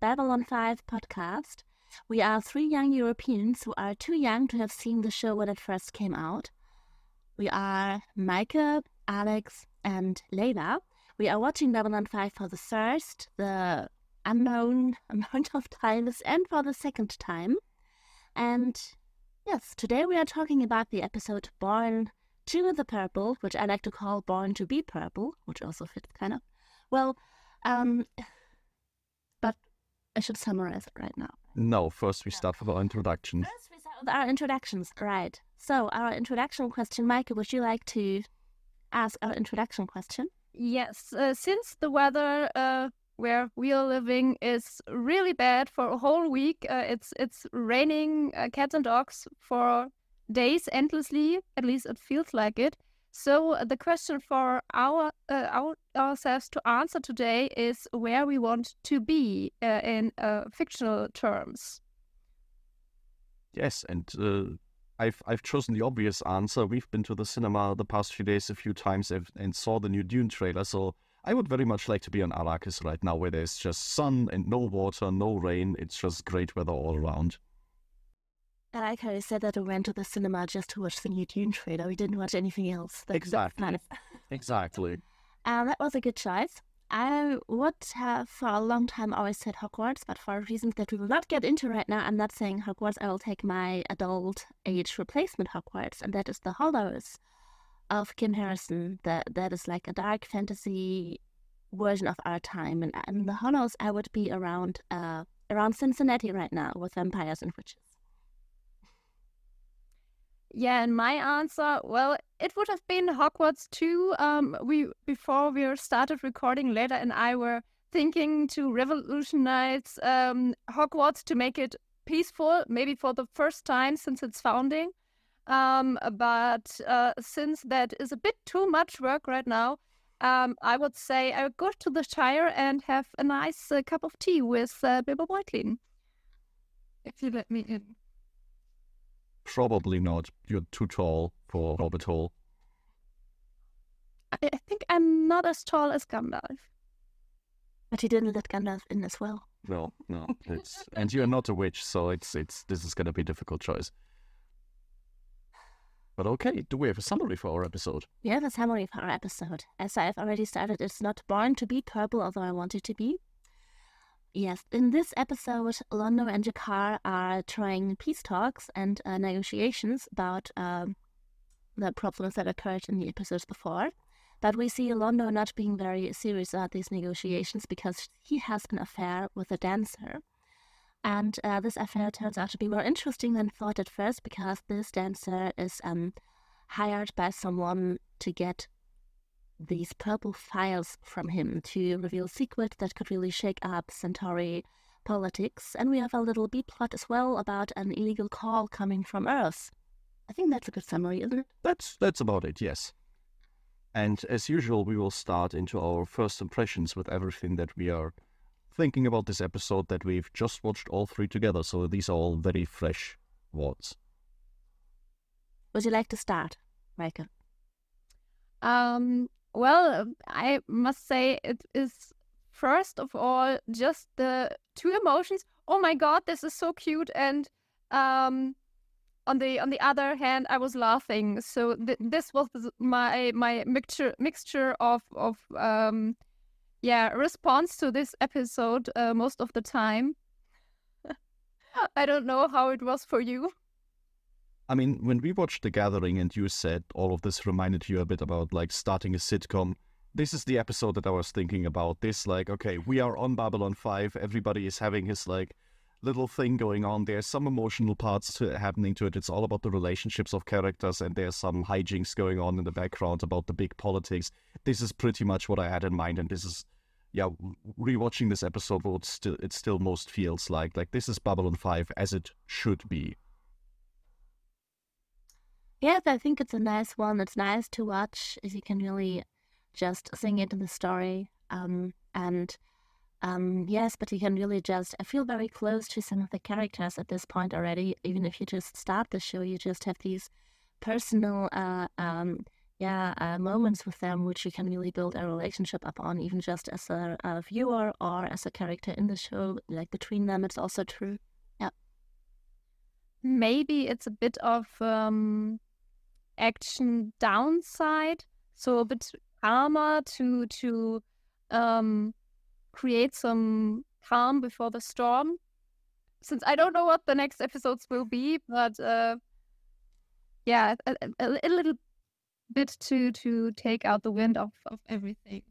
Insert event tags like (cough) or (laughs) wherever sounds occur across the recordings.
Babylon 5 podcast. We are three young Europeans who are too young to have seen the show when it first came out. We are Maike, Alex, and Leila. We are watching Babylon 5 for the first, the unknown (laughs) amount of times, and for the second time. And yes, today we are talking about the episode Born to the Purple, which I like to call Born to be Purple, which also fits kind of. Well, um, I should summarize it right now. No, first we start with our introduction. First, we start with our introductions. Right. So, our introduction question, Maike, would you like to ask our introduction question? Yes, uh, since the weather uh, where we are living is really bad for a whole week, uh, it's it's raining uh, cats and dogs for days endlessly. At least it feels like it. So uh, the question for our, uh, our ourselves to answer today is where we want to be in fictional terms. Yes, and I've I've chosen the obvious answer. We've been to the cinema the past few days a few times and saw the new Dune trailer. So I would very much like to be on Arrakis right now, where there's just sun and no water, no rain. It's just great weather all around. I like how you said that we went to the cinema just to watch the new Dune trailer. We didn't watch anything else. That's, exactly. That's exactly. (laughs) Um, that was a good choice. I would have for a long time always said Hogwarts, but for reasons that we will not get into right now, I'm not saying Hogwarts. I will take my adult age replacement Hogwarts, and that is the Hollows of Kim Harrison. That that is like a dark fantasy version of our time, and in the Hollows, I would be around uh around Cincinnati right now with vampires and witches. Yeah, and my answer, well, it would have been Hogwarts too. Um, we before we started recording, Leila and I were thinking to revolutionize um, Hogwarts to make it peaceful, maybe for the first time since its founding. Um, but uh, since that is a bit too much work right now, um, I would say I would go to the Shire and have a nice uh, cup of tea with uh, Bilbo Beutlin. If you let me in. Probably not. You're too tall for Hobbit Hole. I, I think I'm not as tall as Gandalf. But he didn't let Gandalf in as well. No, no. It's and you're not a witch, so it's it's this is gonna be a difficult choice. But okay, do we have a summary for our episode? We have a summary for our episode. As I've already started, it's not born to be purple, although I want it to be. Yes, in this episode, Londo and G'Kar are trying peace talks and uh, negotiations about um, the problems that occurred in the episodes before. But we see Londo not being very serious about these negotiations because he has an affair with a dancer. And uh, this affair turns out to be more interesting than thought at first because this dancer is um, hired by someone to get these purple files from him to reveal secrets that could really shake up Centauri politics. And we have a little B plot as well about an illegal call coming from Earth. I think that's a good summary, isn't it? That's that's about it, yes. And as usual, we will start into our first impressions with everything that we are thinking about this episode that we've just watched all three together. So these are all very fresh words. Would you like to start, Maike? Um, well, I must say it is first of all just the two emotions. Oh my god, this is so cute and um on the on the other hand I was laughing. So th- this was my my mixture mixture of of um yeah, response to this episode uh, most of the time. (laughs) I don't know how it was for you. I mean, when we watched The Gathering and you said all of this reminded you a bit about like starting a sitcom, this is the episode that I was thinking about. This, like, okay, we are on Babylon 5, everybody is having his like little thing going on. There's some emotional parts to, happening to it. It's all about the relationships of characters, and there's some hijinks going on in the background about the big politics. This is pretty much what I had in mind, and this is, yeah, rewatching this episode, still it still most feels like like this is Babylon Five as it should be. Yes, I think it's a nice one. It's nice to watch if you can really just sing into the story. Um, and um, yes, but you can really just, I feel very close to some of the characters at this point already. Even if you just start the show, you just have these personal uh, um, yeah uh, moments with them which you can really build a relationship upon, even just as a, a viewer or as a character in the show. Like between them, it's also true. Yeah. Maybe it's a bit of um, action downside, so a bit calmer to to um, create some calm before the storm. Since I don't know what the next episodes will be, but uh, yeah, a, a, a, little bit to to take out the wind of, of everything.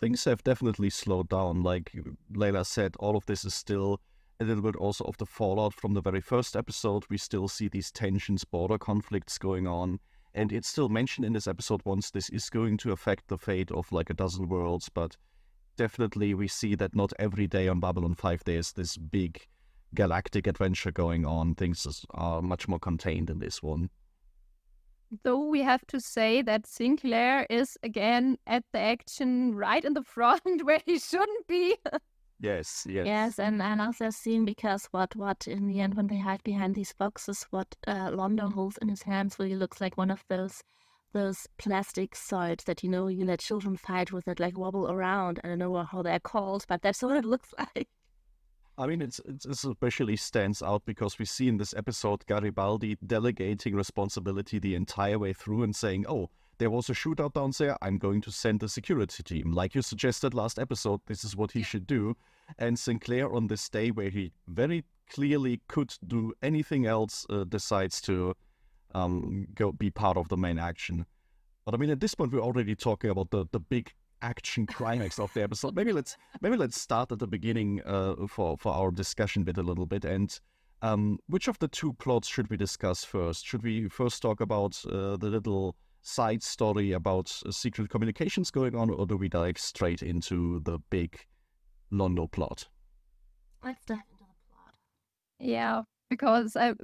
Things have definitely slowed down. Like Leila said, all of this is still a little bit also of the fallout from the very first episode. We still see these tensions, border conflicts going on. And it's still mentioned in this episode once this is going to affect the fate of like a dozen worlds, but definitely we see that not every day on Babylon 5 there's this big galactic adventure going on. Things are much more contained in this one. Though we have to say that Sinclair is again at the action right in the (laughs) front where he shouldn't be. (laughs) yes, yes. Yes, and, and also seen because what what in the end when they hide behind these boxes, what uh, Londo holds in his hands really looks like one of those those plastic swords that you know you let children fight with that like wobble around. I don't know how they're called, but that's (laughs) what it looks like. I mean, it's, it's especially stands out because we see in this episode Garibaldi delegating responsibility the entire way through and saying, "Oh, there was a shootout down there. I'm going to send a security team, like you suggested last episode. This is what he should do." And Sinclair, on this day where he very clearly could do anything else, uh, decides to um, go be part of the main action. But I mean, at this point, we're already talking about the the big action climax of the episode. Maybe let's maybe let's start at the beginning uh, for for our discussion bit a little bit. And um, which of the two plots should we discuss first? Should we first talk about uh, the little side story about secret communications going on, or do we dive straight into the big Londo plot? Let's dive into the plot. Yeah, because I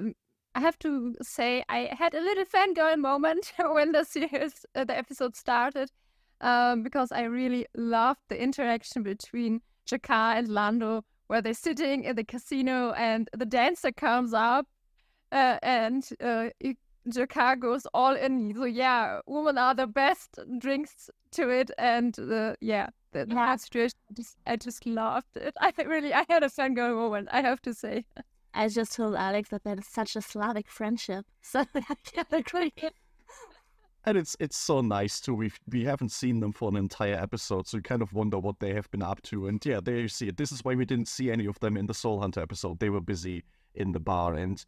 I have to say I had a little fangirl moment (laughs) when the series, uh, the episode started, um, because I really loved the interaction between G'Kar and Londo, where they're sitting in the casino and the dancer comes up, uh, and uh, G'Kar goes all in. So yeah, women are the best. Drinks to it, and the yeah, the yeah. situation. I just, I just loved it. I really, I had a fangirl moment. I have to say. I just told Alex that that is such a Slavic friendship. (laughs) So I agree. And it's it's so nice too. We we haven't seen them for an entire episode, so you kind of wonder what they have been up to. And yeah, there you see it. This is why we didn't see any of them in the Soul Hunter episode. They were busy in the bar. And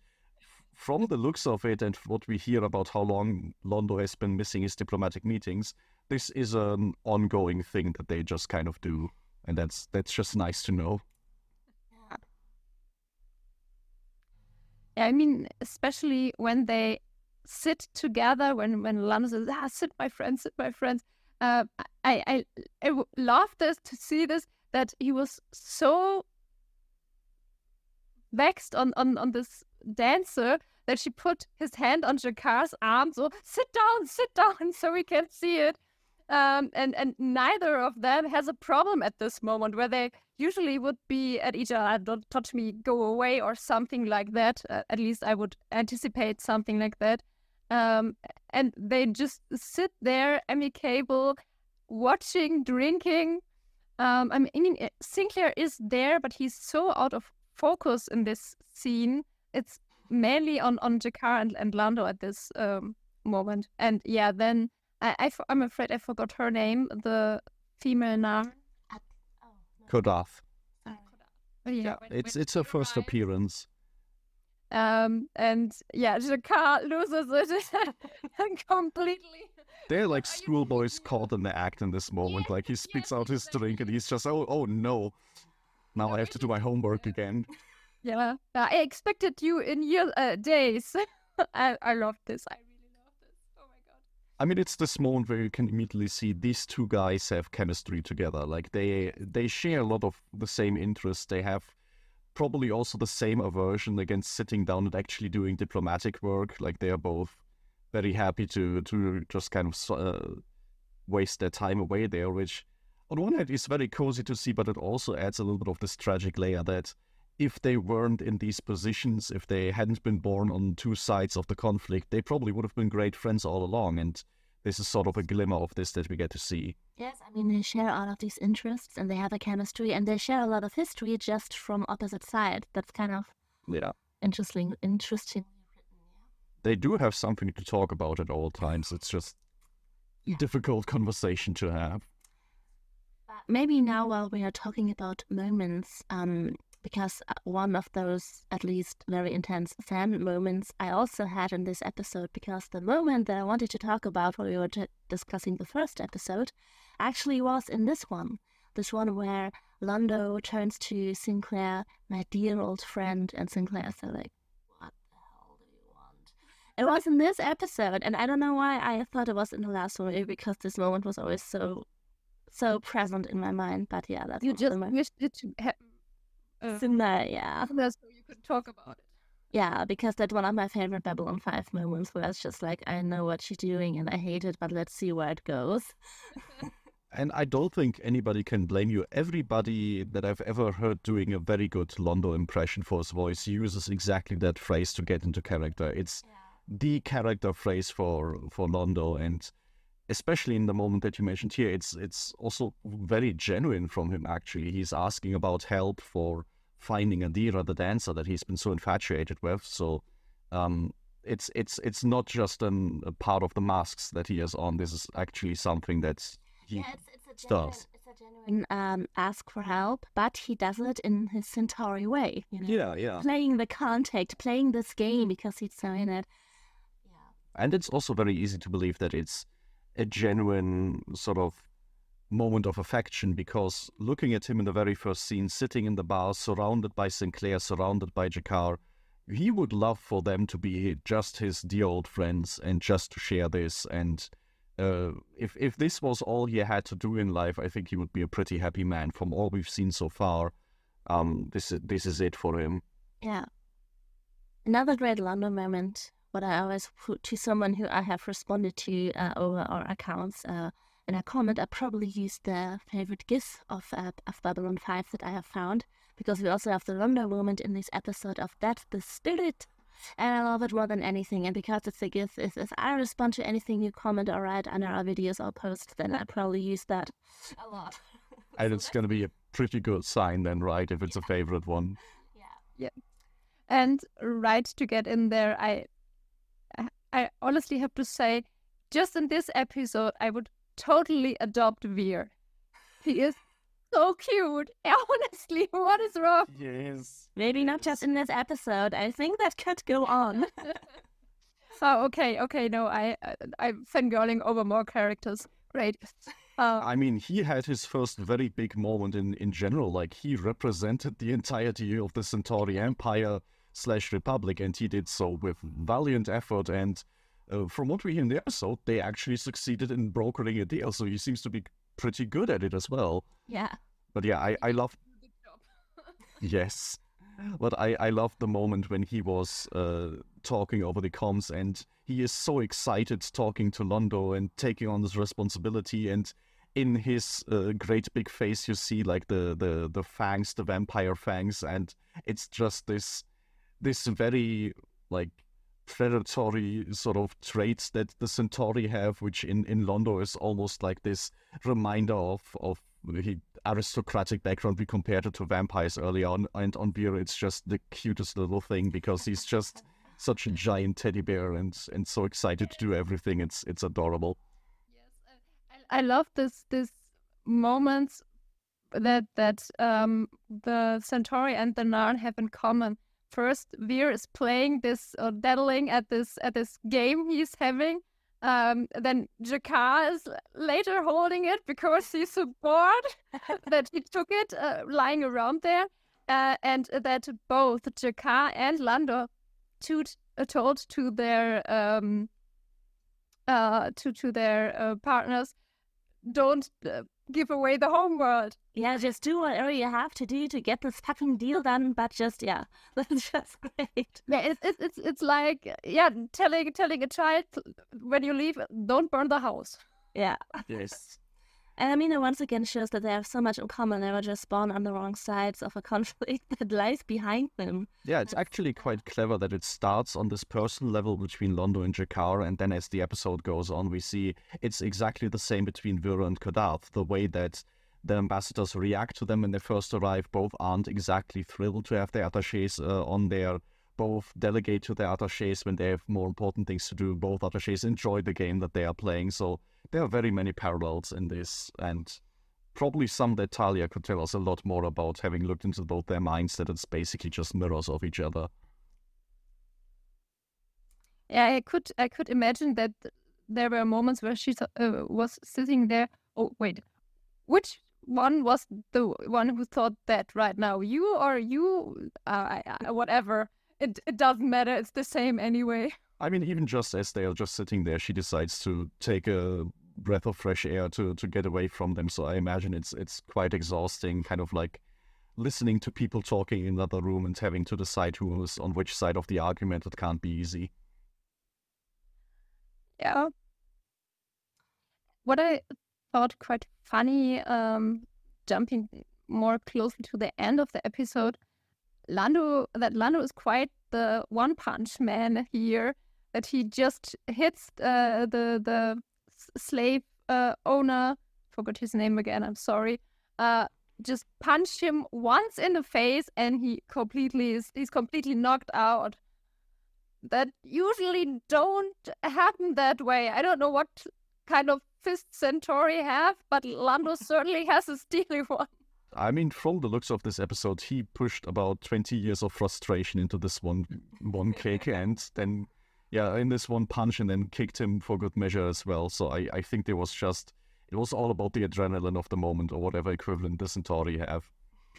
from the looks of it, and what we hear about how long Londo has been missing his diplomatic meetings, this is an ongoing thing that they just kind of do, and that's that's just nice to know. Yeah, I mean, especially when they sit together, when when Londo says, "Ah, sit, my friends, sit, my friends." Uh, I I I love this to see this that he was so vexed on on on this dancer that she put his hand on G'Kar's arm, so sit down, sit down, (laughs) so we can see it. Um, and and neither of them has a problem at this moment where they usually would be at each other. Don't touch me go away or something like that. Uh, at least i would anticipate something like that. Um, and they just sit there amicable watching drinking. Um, i mean sinclair is there but he's so out of focus in this scene it's mainly on on G'Kar and, and londo at this um, moment and yeah then I, I i'm afraid i forgot her name the female now Ko'Dath. Oh, yeah, when, it's when it's her first arrive. appearance. Um, and yeah, G'Kar loses it (laughs) completely. They're like schoolboys caught in the act in this moment. like he spits out his drink and he's just, oh, oh no, now I have to do my homework again. Yeah, I expected you in your uh, days. (laughs) I I love this. I really love this. Oh my god. I mean, it's this moment where you can immediately see these two guys have chemistry together. Like they they share a lot of the same interests. They have probably also the same aversion against sitting down and actually doing diplomatic work. Like they are both very happy to to just kind of uh, waste their time away there, which on one hand is very cozy to see, but it also adds a little bit of this tragic layer that if they weren't in these positions, if they hadn't been born on two sides of the conflict, they probably would have been great friends all along. And this is sort of a glimmer of this that we get to see. Yes, I mean they share all of these interests and they have a chemistry and they share a lot of history just from opposite sides. That's kind of Yeah. interesting interesting They do have something to talk about at all times. It's just Yeah. difficult conversation to have. maybe now while we are talking about moments um because uh, one of those at least very intense fan moments i also had in this episode because the moment that i wanted to talk about when we were t- discussing the first episode actually was in this one this one where londo turns to sinclair my dear old friend and sinclair is like what the hell do you want it was in this episode and i don't know why i thought it was in the last one because this moment was always so so present in my mind. But yeah, that's You just wished it to happen. Uh, similar, yeah, sooner so you could talk about it. yeah, because that's one of my favorite Babylon Five moments, where it's just like I know what she's doing and I hate it, but let's see where it goes. (laughs) And I don't think anybody can blame you. Everybody that I've ever heard doing a very good Londo impression for his voice uses exactly that phrase to get into character. It's the character phrase for for Londo, and especially in the moment that you mentioned here, it's it's also very genuine from him. Actually, he's asking about help for finding Adira, the dancer that he's been so infatuated with. So. Um, it's it's it's not just an, a part of the masks that he has on. This is actually something that's he yeah, it's, it's a genuine, does. it's a genuine um, ask for help, but he does it in his Centauri way. You know? Yeah, yeah. Playing the contact, playing this game because he's so in it. Yeah. And it's also very easy to believe that it's a genuine sort of moment of affection because looking at him in the very first scene, sitting in the bar, surrounded by Sinclair, surrounded by G'Kar, he would love for them to be just his dear old friends and just to share this. And uh, if if this was all he had to do in life, I think he would be a pretty happy man. From all we've seen so far, um, this is this is it for him. Yeah. Another great Londo moment, what I always put to someone who I have responded to uh, over our accounts uh, in a comment, I probably used the favorite GIF of, uh, of Babylon 5 that I have found, because we also have the Londo moment in this episode of That's the Spirit. And I love it more than anything. And because it's a GIF, if, if I respond to anything you comment or write under our videos or post, then I probably use that a lot. (laughs) And it's going to be a pretty good sign then, right? If it's a favorite one. (laughs) Yeah. Yeah. And right to get in there, I, I honestly have to say, just in this episode, I would totally adopt Vir. He is so cute. (laughs) Honestly, what is wrong? Yes. Maybe not just in this episode. I think that could go on. (laughs) Oh, okay, okay. No, I, I I'm fangirling over more characters. Great. Uh, I mean, he had his first very big moment in, in general. Like, he represented the entirety of the Centauri Empire slash Republic, and he did so with valiant effort. And uh, from what we hear in the episode, they actually succeeded in brokering a deal. So he seems to be pretty good at it as well. yeah. But yeah, I, I love. (laughs) Yes. But I, I love the moment when he was uh, talking over the comms and he is so excited talking to Londo and taking on this responsibility. And in his uh, great big face, you see like the, the, the fangs, the vampire fangs. And it's just this, this very like predatory sort of traits that the Centauri have, which in, in Londo is almost like this reminder of, of aristocratic background we compared it to vampires early on. And on Vir it's just the cutest little thing because he's just such a giant teddy bear and and so excited to do everything. It's it's adorable. Yes, I love this this moments that that um the Centauri and the Narn have in common. First, Vir is playing this or daddling at this at this game he's having. Um, then G'Kar is later holding it because he's so bored (laughs) that he took it uh, lying around there, uh, and that both G'Kar and Londo toot, uh, told to their um, uh, to to their uh, partners, don't uh, give away the home world. Yeah, just do whatever you have to do to get this fucking deal done. But just yeah, (laughs) that's just great. Yeah, it's it's it's it's like yeah, telling telling a child when you leave, don't burn the house. Yeah, yes And I mean, it once again shows that they have so much in common. They were just born on the wrong sides of a conflict (laughs) that lies behind them. Yeah, it's actually quite clever that it starts on this personal level between Londo and G'Kar, and then as the episode goes on, we see it's exactly the same between Vir and Ko'Dath. The way that the ambassadors react to them when they first arrive, both aren't exactly thrilled to have their attaches uh, on there. Both delegate to their attaches when they have more important things to do. Both attaches enjoy the game that they are playing. So there are very many parallels in this, and probably some that Talia could tell us a lot more about, having looked into both their minds, that it's basically just mirrors of each other. Yeah, I could I could imagine that there were moments where she uh, was sitting there. Oh wait, which one was the one who thought that right now? You or you? Uh, whatever. It it doesn't matter. It's the same anyway. I mean, even just as they are just sitting there, she decides to take a breath of fresh air to to get away from them. So I imagine it's it's quite exhausting, kind of like listening to people talking in another room and having to decide who is on which side of the argument. It can't be easy. Yeah. What I thought quite funny, um, jumping more closely to the end of the episode, Londo that Londo is quite the one punch man here. That he just hits uh, the the slave uh, owner. Forgot his name again. I'm sorry. Uh, just punched him once in the face, and he completely is he's completely knocked out. That usually don't happen that way. I don't know what kind of fist Centauri have, but Londo (laughs) certainly has a steely (laughs) one. I mean, from the looks of this episode, he pushed about 20 years of frustration into this one one kick, (laughs) and then, yeah, in this one punch, and then kicked him for good measure as well. So I, I think there was just, it was all about the adrenaline of the moment, or whatever equivalent the Centauri have. (laughs)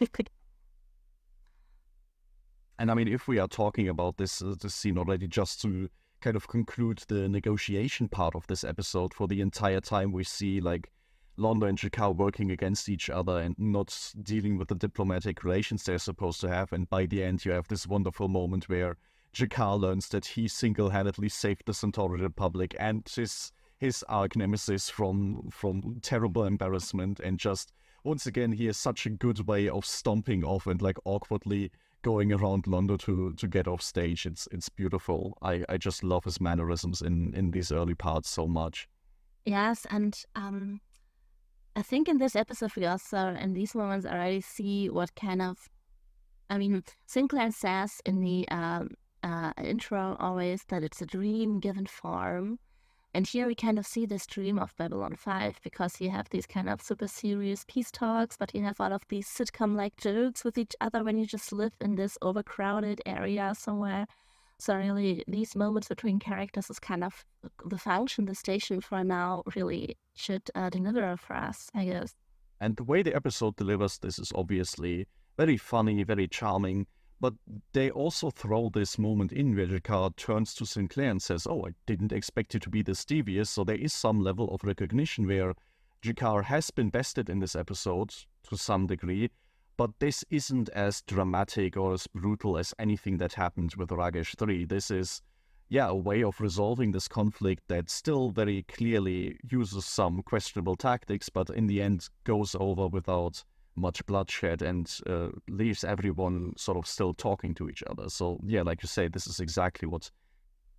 and I mean, if we are talking about this uh, this scene already, just to kind of conclude the negotiation part of this episode, for the entire time we see like Londo and G'Kar working against each other and not dealing with the diplomatic relations they're supposed to have. And by the end, you have this wonderful moment where G'Kar learns that he single-handedly saved the Centauri Republic and his his arch nemesis from from terrible embarrassment. And just once again, he has such a good way of stomping off and like awkwardly going around Londo to to get off stage. It's it's beautiful. I, I just love his mannerisms in in these early parts so much. Yes, and um, I think in this episode we also in these moments already see what kind of I mean Sinclair says in the um, uh, intro always that it's a dream given form. And here we kind of see this dream of Babylon 5 because you have these kind of super serious peace talks, but you have all of these sitcom like jokes with each other when you just live in this overcrowded area somewhere. So really, these moments between characters is kind of the function the station for now really should uh, deliver for us, I guess. And the way the episode delivers this is obviously very funny, very charming. But they also throw this moment in where G'Kar turns to Sinclair and says, "Oh, I didn't expect you to be this devious." So there is some level of recognition where G'Kar has been bested in this episode to some degree, but this isn't as dramatic or as brutal as anything that happened with Ragesh 3. This is, yeah, a way of resolving this conflict that still very clearly uses some questionable tactics, but in the end goes over without much bloodshed and uh, leaves everyone sort of still talking to each other. So, yeah, like you say, this is exactly what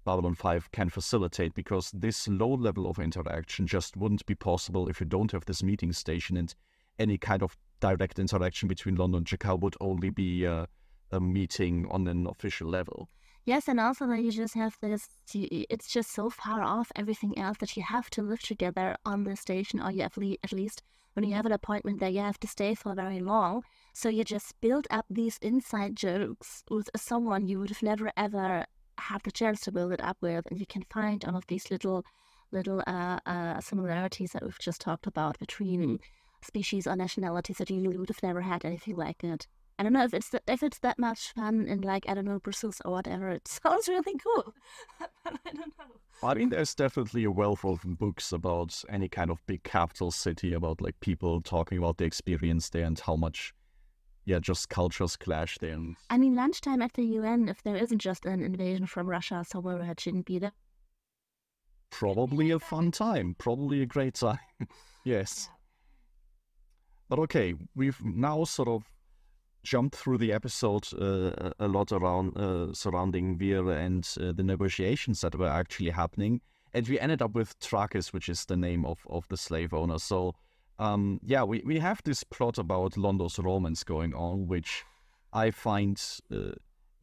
Babylon 5 can facilitate because this low level of interaction just wouldn't be possible if you don't have this meeting station and any kind of direct interaction between Londo and G'Kar would only be uh, a meeting on an official level. Yes, and also that you just have this, it's just so far off everything else that you have to live together on the station, or you have le- at least when you have an appointment there, you have to stay for very long. So you just build up these inside jokes with someone you would have never ever had the chance to build it up with, and you can find all of these little, little uh, uh, similarities that we've just talked about between species or nationalities that you would have never had anything like it. I don't know if it's if it's that much fun in like I don't know Brussels or whatever. It (laughs) sounds really cool. (laughs) I don't know. I mean, there's definitely a wealth of books about any kind of big capital city about like people talking about the experience there and how much, yeah, just cultures clash there. And... I mean, lunchtime at the UN, if there isn't just an invasion from Russia somewhere where it shouldn't be there. Probably a fun time. Probably a great time. (laughs) yes. But okay, we've now sort of jumped through the episode uh, a lot around uh, surrounding Vir and uh, the negotiations that were actually happening, and we ended up with Trakis, which is the name of, of the slave owner. So, um, yeah, we, we have this plot about Londo's romance going on, which I find uh,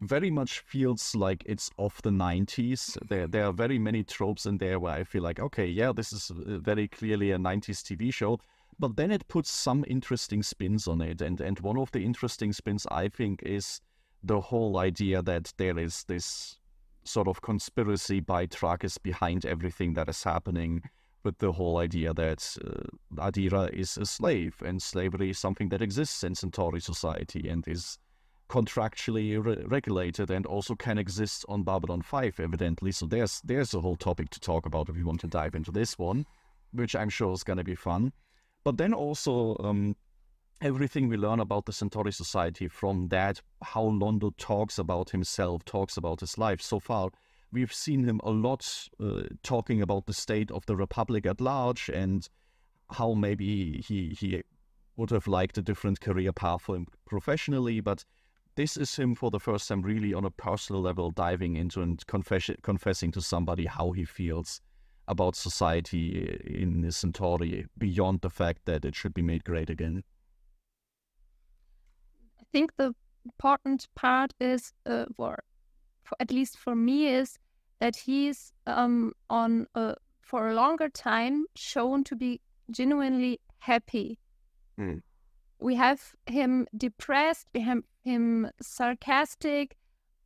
very much feels like it's of the 90s. There, there are very many tropes in there where I feel like, okay, yeah, this is uh, very clearly a 90s TV show. But then it puts some interesting spins on it. And, and one of the interesting spins, I think, is the whole idea that there is this sort of conspiracy by Trakis behind everything that is happening with the whole idea that uh, Adira is a slave and slavery is something that exists in Centauri society and is contractually re- regulated and also can exist on Babylon 5 evidently so there's there's a whole topic to talk about if you want to dive into this one which I'm sure is going to be fun but then also um, everything we learn about the Centauri society from that how Londo talks about himself talks about his life. So far we've seen him a lot uh, talking about the state of the republic at large and how maybe he he would have liked a different career path for him professionally but this is him for the first time really on a personal level diving into and confess- confessing to somebody how he feels about society in Centauri beyond the fact that it should be made great again. I think the important part is, uh, for, for at least for me, is that he's um, on a, for a longer time shown to be genuinely happy. Mm. We have him depressed, we have him sarcastic,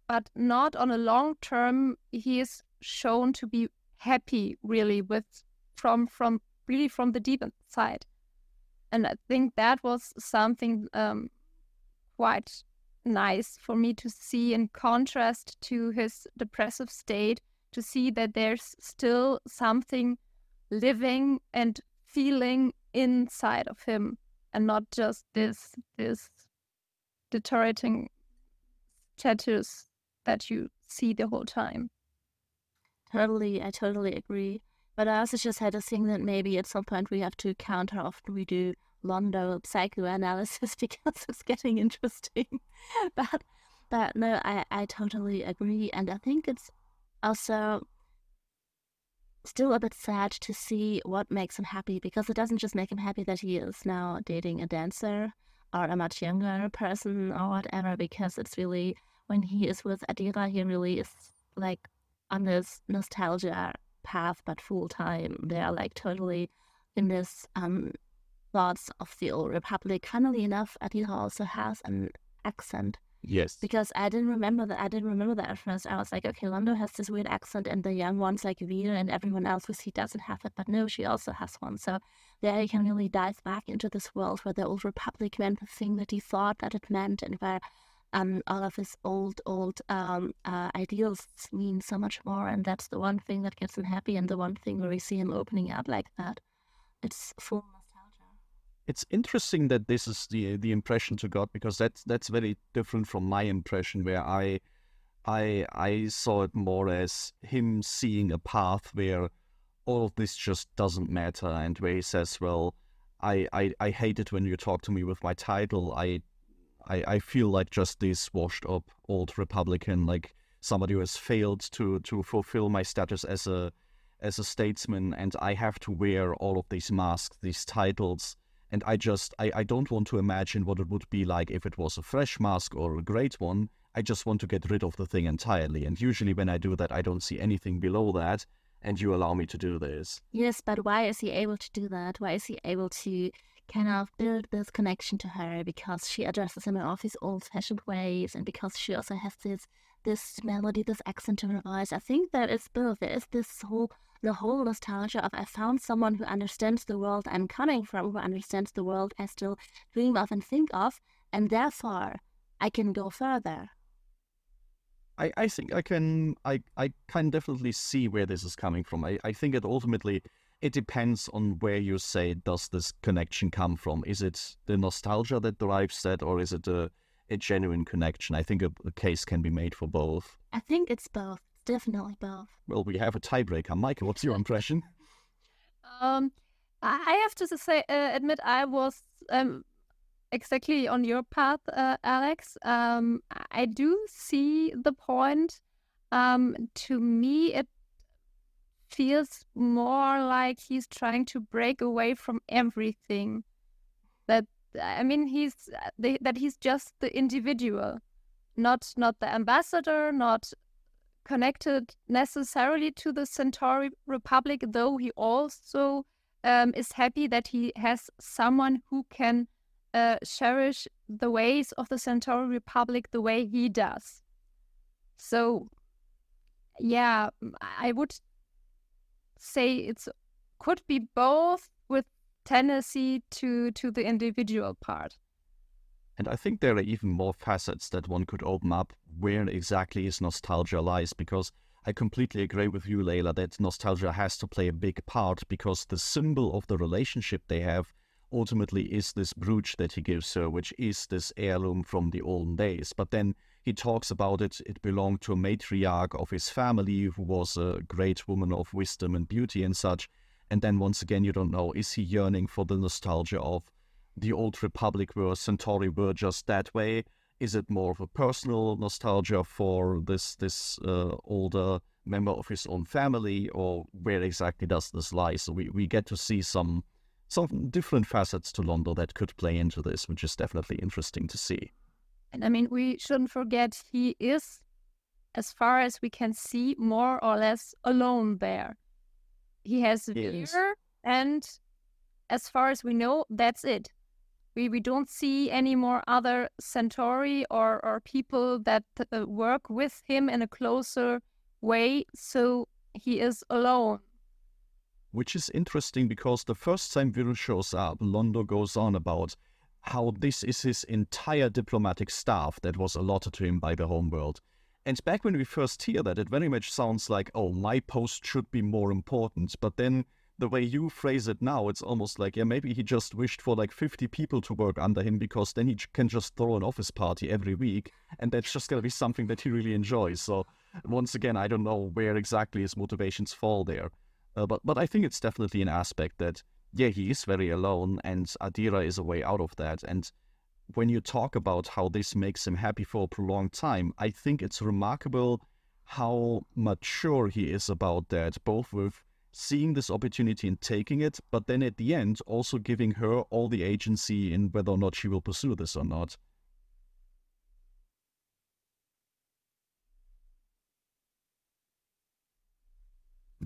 but not on a long term. He is shown to be happy, really, with from from really from the deep inside, and I think that was something um, quite nice for me to see in contrast to his depressive state. To see that there's still something living and feeling inside of him and not just this this deteriorating tattoos that you see the whole time. Totally, I totally agree. But I also just had a thing that maybe at some point we have to count how often we do Londo psychoanalysis (laughs) because it's getting interesting. (laughs) but but no, I, I totally agree. And I think it's also still a bit sad to see what makes him happy because it doesn't just make him happy that he is now dating a dancer or a much younger person or whatever, because it's really when he is with Adira, he really is like on this nostalgia path, but full time. They are like totally in this um thoughts of the old republic. Funnily enough, Adira also has an accent Yes. because I didn't remember that. I didn't remember that at first. I was like, okay, Londo has this weird accent, and the young ones like Vir and everyone else with he doesn't have it. But no, she also has one. So there you can really dive back into this world where the old republic meant the thing that he thought that it meant, and where um all of his old old um uh, ideals mean so much more. And that's the one thing that gets him happy, and the one thing where we see him opening up like that. It's full nostalgia. It's interesting that this is the the impression to got because that's that's very different from my impression where I I I saw it more as him seeing a path where all of this just doesn't matter and where he says, Well, I, I, I hate it when you talk to me with my title. I I, I feel like just this washed up old Republican, like somebody who has failed to to fulfill my status as a as a statesman and I have to wear all of these masks, these titles and I just I, I don't want to imagine what it would be like if it was a fresh mask or a great one. I just want to get rid of the thing entirely. And usually when I do that I don't see anything below that and you allow me to do this. Yes, but why is he able to do that? Why is he able to kind of build this connection to her? Because she addresses him in all these old-fashioned ways, and because she also has this this melody, this accent to her voice. I think there is both. There is this whole the whole nostalgia of I found someone who understands the world I'm coming from, who understands the world I still dream of and think of, and therefore I can go further. I, I think I can I, I can definitely see where this is coming from. I, I think it ultimately it depends on where you say does this connection come from. Is it the nostalgia that drives that or is it a, a genuine connection? I think a, a case can be made for both. I think it's both. Definitely both. Well, we have a tiebreaker. Maike, what's your impression? (laughs) Um, I I have to say, uh, admit, I was um, exactly on your path, uh, Alex. Um, I do see the point. Um, to me, it feels more like he's trying to break away from everything. That I mean, he's that he's just the individual, not not the ambassador, not connected necessarily to the Centauri Republic, though he also um, is happy that he has someone who can uh, cherish the ways of the Centauri Republic the way he does. So, yeah, I would say it's could be both with tendency to to the individual part. And I think there are even more facets that one could open up where exactly is nostalgia lies, because I completely agree with you, Leila, that nostalgia has to play a big part because the symbol of the relationship they have ultimately is this brooch that he gives her, which is this heirloom from the olden days. But then he talks about it, it belonged to a matriarch of his family who was a great woman of wisdom and beauty and such. And then once again, you don't know, is he yearning for the nostalgia of the old republic where Centauri were just that way? Is it more of a personal nostalgia for this this uh, older member of his own family, or where exactly does this lie? So we, we get to see some some different facets to Londo that could play into this, which is definitely interesting to see. And I mean, we shouldn't forget he is, as far as we can see, more or less alone there. He has Vir, and as far as we know, that's it we, we don't see any more other Centauri or, or people that uh, work with him in a closer way. So he is alone. Which is interesting because the first time Vir shows up, Londo goes on about how this is his entire diplomatic staff that was allotted to him by the homeworld. And back when we first hear that, it very much sounds like, oh, my post should be more important. But then the way you phrase it now, it's almost like, yeah, maybe he just wished for like 50 people to work under him because then he can just throw an office party every week. And that's just going to be something that he really enjoys. So, once again, I don't know where exactly his motivations fall there. Uh, but, but I think it's definitely an aspect that, yeah, he is very alone and Adira is a way out of that. And when you talk about how this makes him happy for a prolonged time, I think it's remarkable how mature he is about that, both with seeing this opportunity and taking it, but then at the end also giving her all the agency in whether or not she will pursue this or not.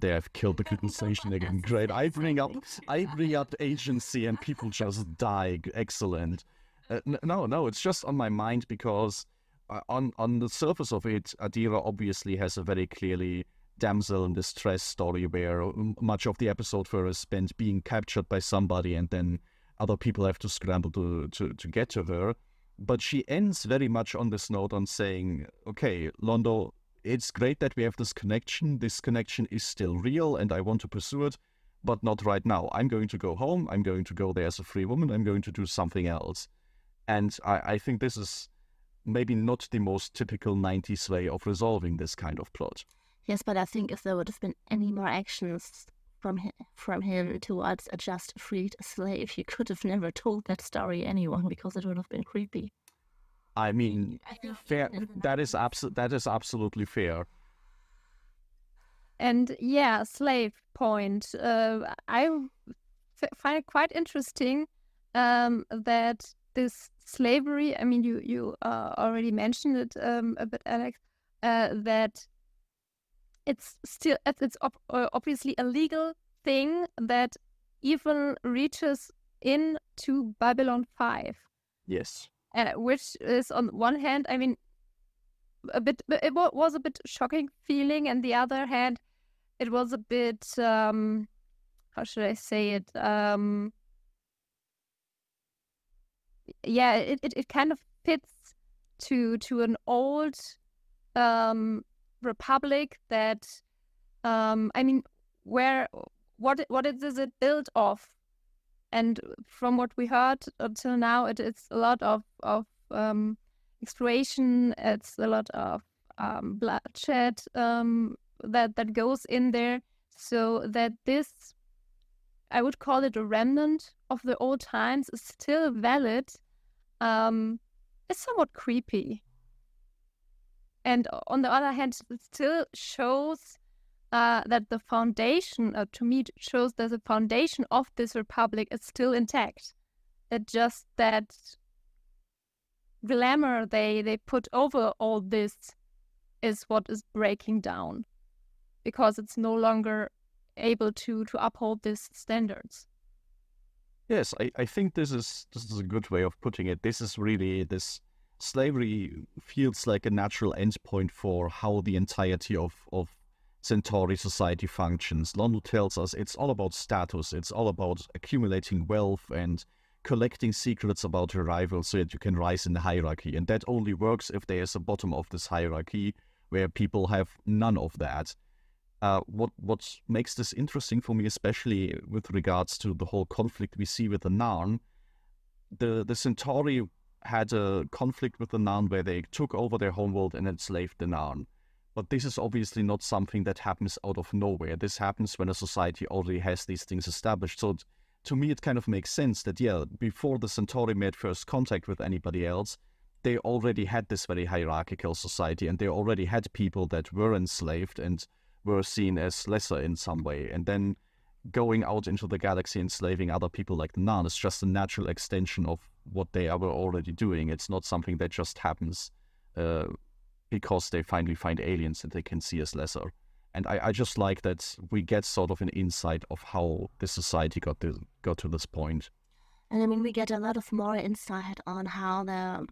They have killed the conversation again. Great. I bring up, I bring up agency, and people just die. Excellent. Uh, no, no, it's just on my mind because uh, on on the surface of it, Adira obviously has a very clearly damsel in distress story where much of the episode for is spent being captured by somebody and then other people have to scramble to, to, to get to her. But she ends very much on this note on saying, okay, Londo, it's great that we have this connection. This connection is still real and I want to pursue it, but not right now. I'm going to go home. I'm going to go there as a free woman. I'm going to do something else. And I, I think this is maybe not the most typical 90s way of resolving this kind of plot. Yes, but I think if there would have been any more actions from him, from him towards a just freed slave, he could have never told that story anyone because it would have been creepy. I mean, I fair. That is absolute. That is absolutely fair. And yeah, slave point. Uh, I find it quite interesting um, that this slavery. I mean, you you uh, already mentioned it um, a bit, Alex. Uh, that it's still it's uh, obviously a legal thing that even reaches into Babylon 5. Yes. Uh, which is on one hand, I mean, a bit, it was a bit shocking feeling, and the other hand, it was a bit, um, how should I say it? Um, yeah, it, it, it kind of fits to to an old um republic that um i mean where what what is it built of and from what we heard until now it, it's a lot of of um exploration it's a lot of um bloodshed um that that goes in there so that this i would call it a remnant of the old times is still valid um, is somewhat creepy. And on the other hand, it still shows uh, that the foundation, uh, to me, shows that the foundation of this republic is still intact. That just that glamour they they put over all this is what is breaking down, because it's no longer able to to uphold these standards. Yes, I, I think this is this is a good way of putting it. This is really this slavery feels like a natural endpoint for how the entirety of, of Centauri society functions. Londo tells us it's all about status, it's all about accumulating wealth and collecting secrets about your rival so that you can rise in the hierarchy. And that only works if there is a bottom of this hierarchy where people have none of that. Uh, what what makes this interesting for me, especially with regards to the whole conflict we see with the Narn, the the Centauri had a conflict with the Narn where they took over their homeworld and enslaved the Narn. But this is obviously not something that happens out of nowhere. This happens when a society already has these things established. So to me, it kind of makes sense that, yeah, before the Centauri made first contact with anybody else, they already had this very hierarchical society and they already had people that were enslaved and were seen as lesser in some way. And then going out into the galaxy enslaving other people like the Narn is just a natural extension of what they were already doing. It's not something that just happens uh, because they finally find aliens that they can see as lesser. And I, I just like that we get sort of an insight of how the society got to, got to this point. And I mean, we get a lot of more insight on how the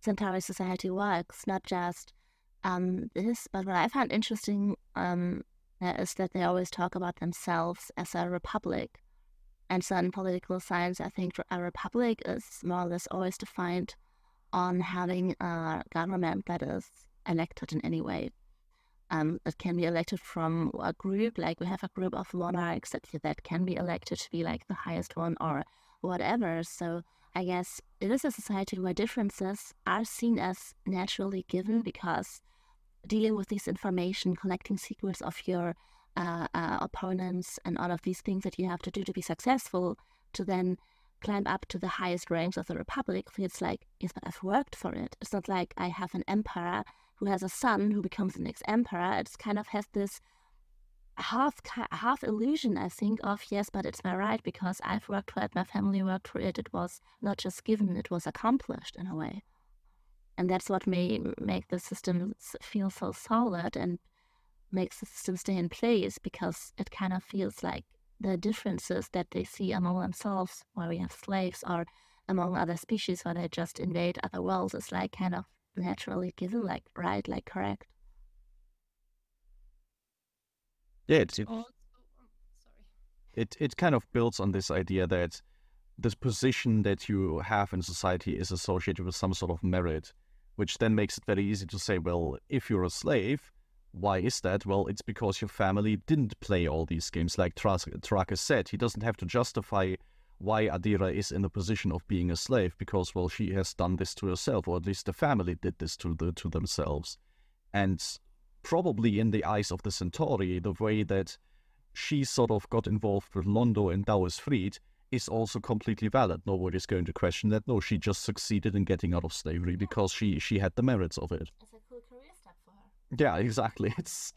Centauri society works, not just um, this, but what I found interesting um, is that they always talk about themselves as a republic. And so in political science, I think a republic is more or less always defined on having a government that is elected in any way. Um, it can be elected from a group, like we have a group of monarchs that, that can be elected to be like the highest one or whatever. So I guess it is a society where differences are seen as naturally given because dealing with this information, collecting secrets of your uh, uh, opponents, and all of these things that you have to do to be successful, to then climb up to the highest ranks of the republic feels like but I've worked for it. It's not like I have an emperor who has a son who becomes the next emperor. It kind of has this half half illusion, I think, of yes, but it's my right because I've worked for it, my family worked for it. It was not just given; it was accomplished in a way and that's what may make the system feel so solid and makes the system stay in place because it kind of feels like the differences that they see among themselves where we have slaves or among other species where they just invade other worlds is like kind of naturally given like right like correct yeah it's, it, oh, um, it, it kind of builds on this idea that this position that you have in society is associated with some sort of merit which then makes it very easy to say, well, if you're a slave, why is that? Well, it's because your family didn't play all these games. Like Trakis said, he doesn't have to justify why Adira is in the position of being a slave because, well, she has done this to herself, or at least the family did this to the to themselves. And probably in the eyes of the Centauri, the way that she sort of got involved with Londo and Dao is freed is also completely valid. Nobody's going to question that. No, she just succeeded in getting out of slavery because she she had the merits of it. It's a cool career step for her. Yeah, exactly. (laughs) It's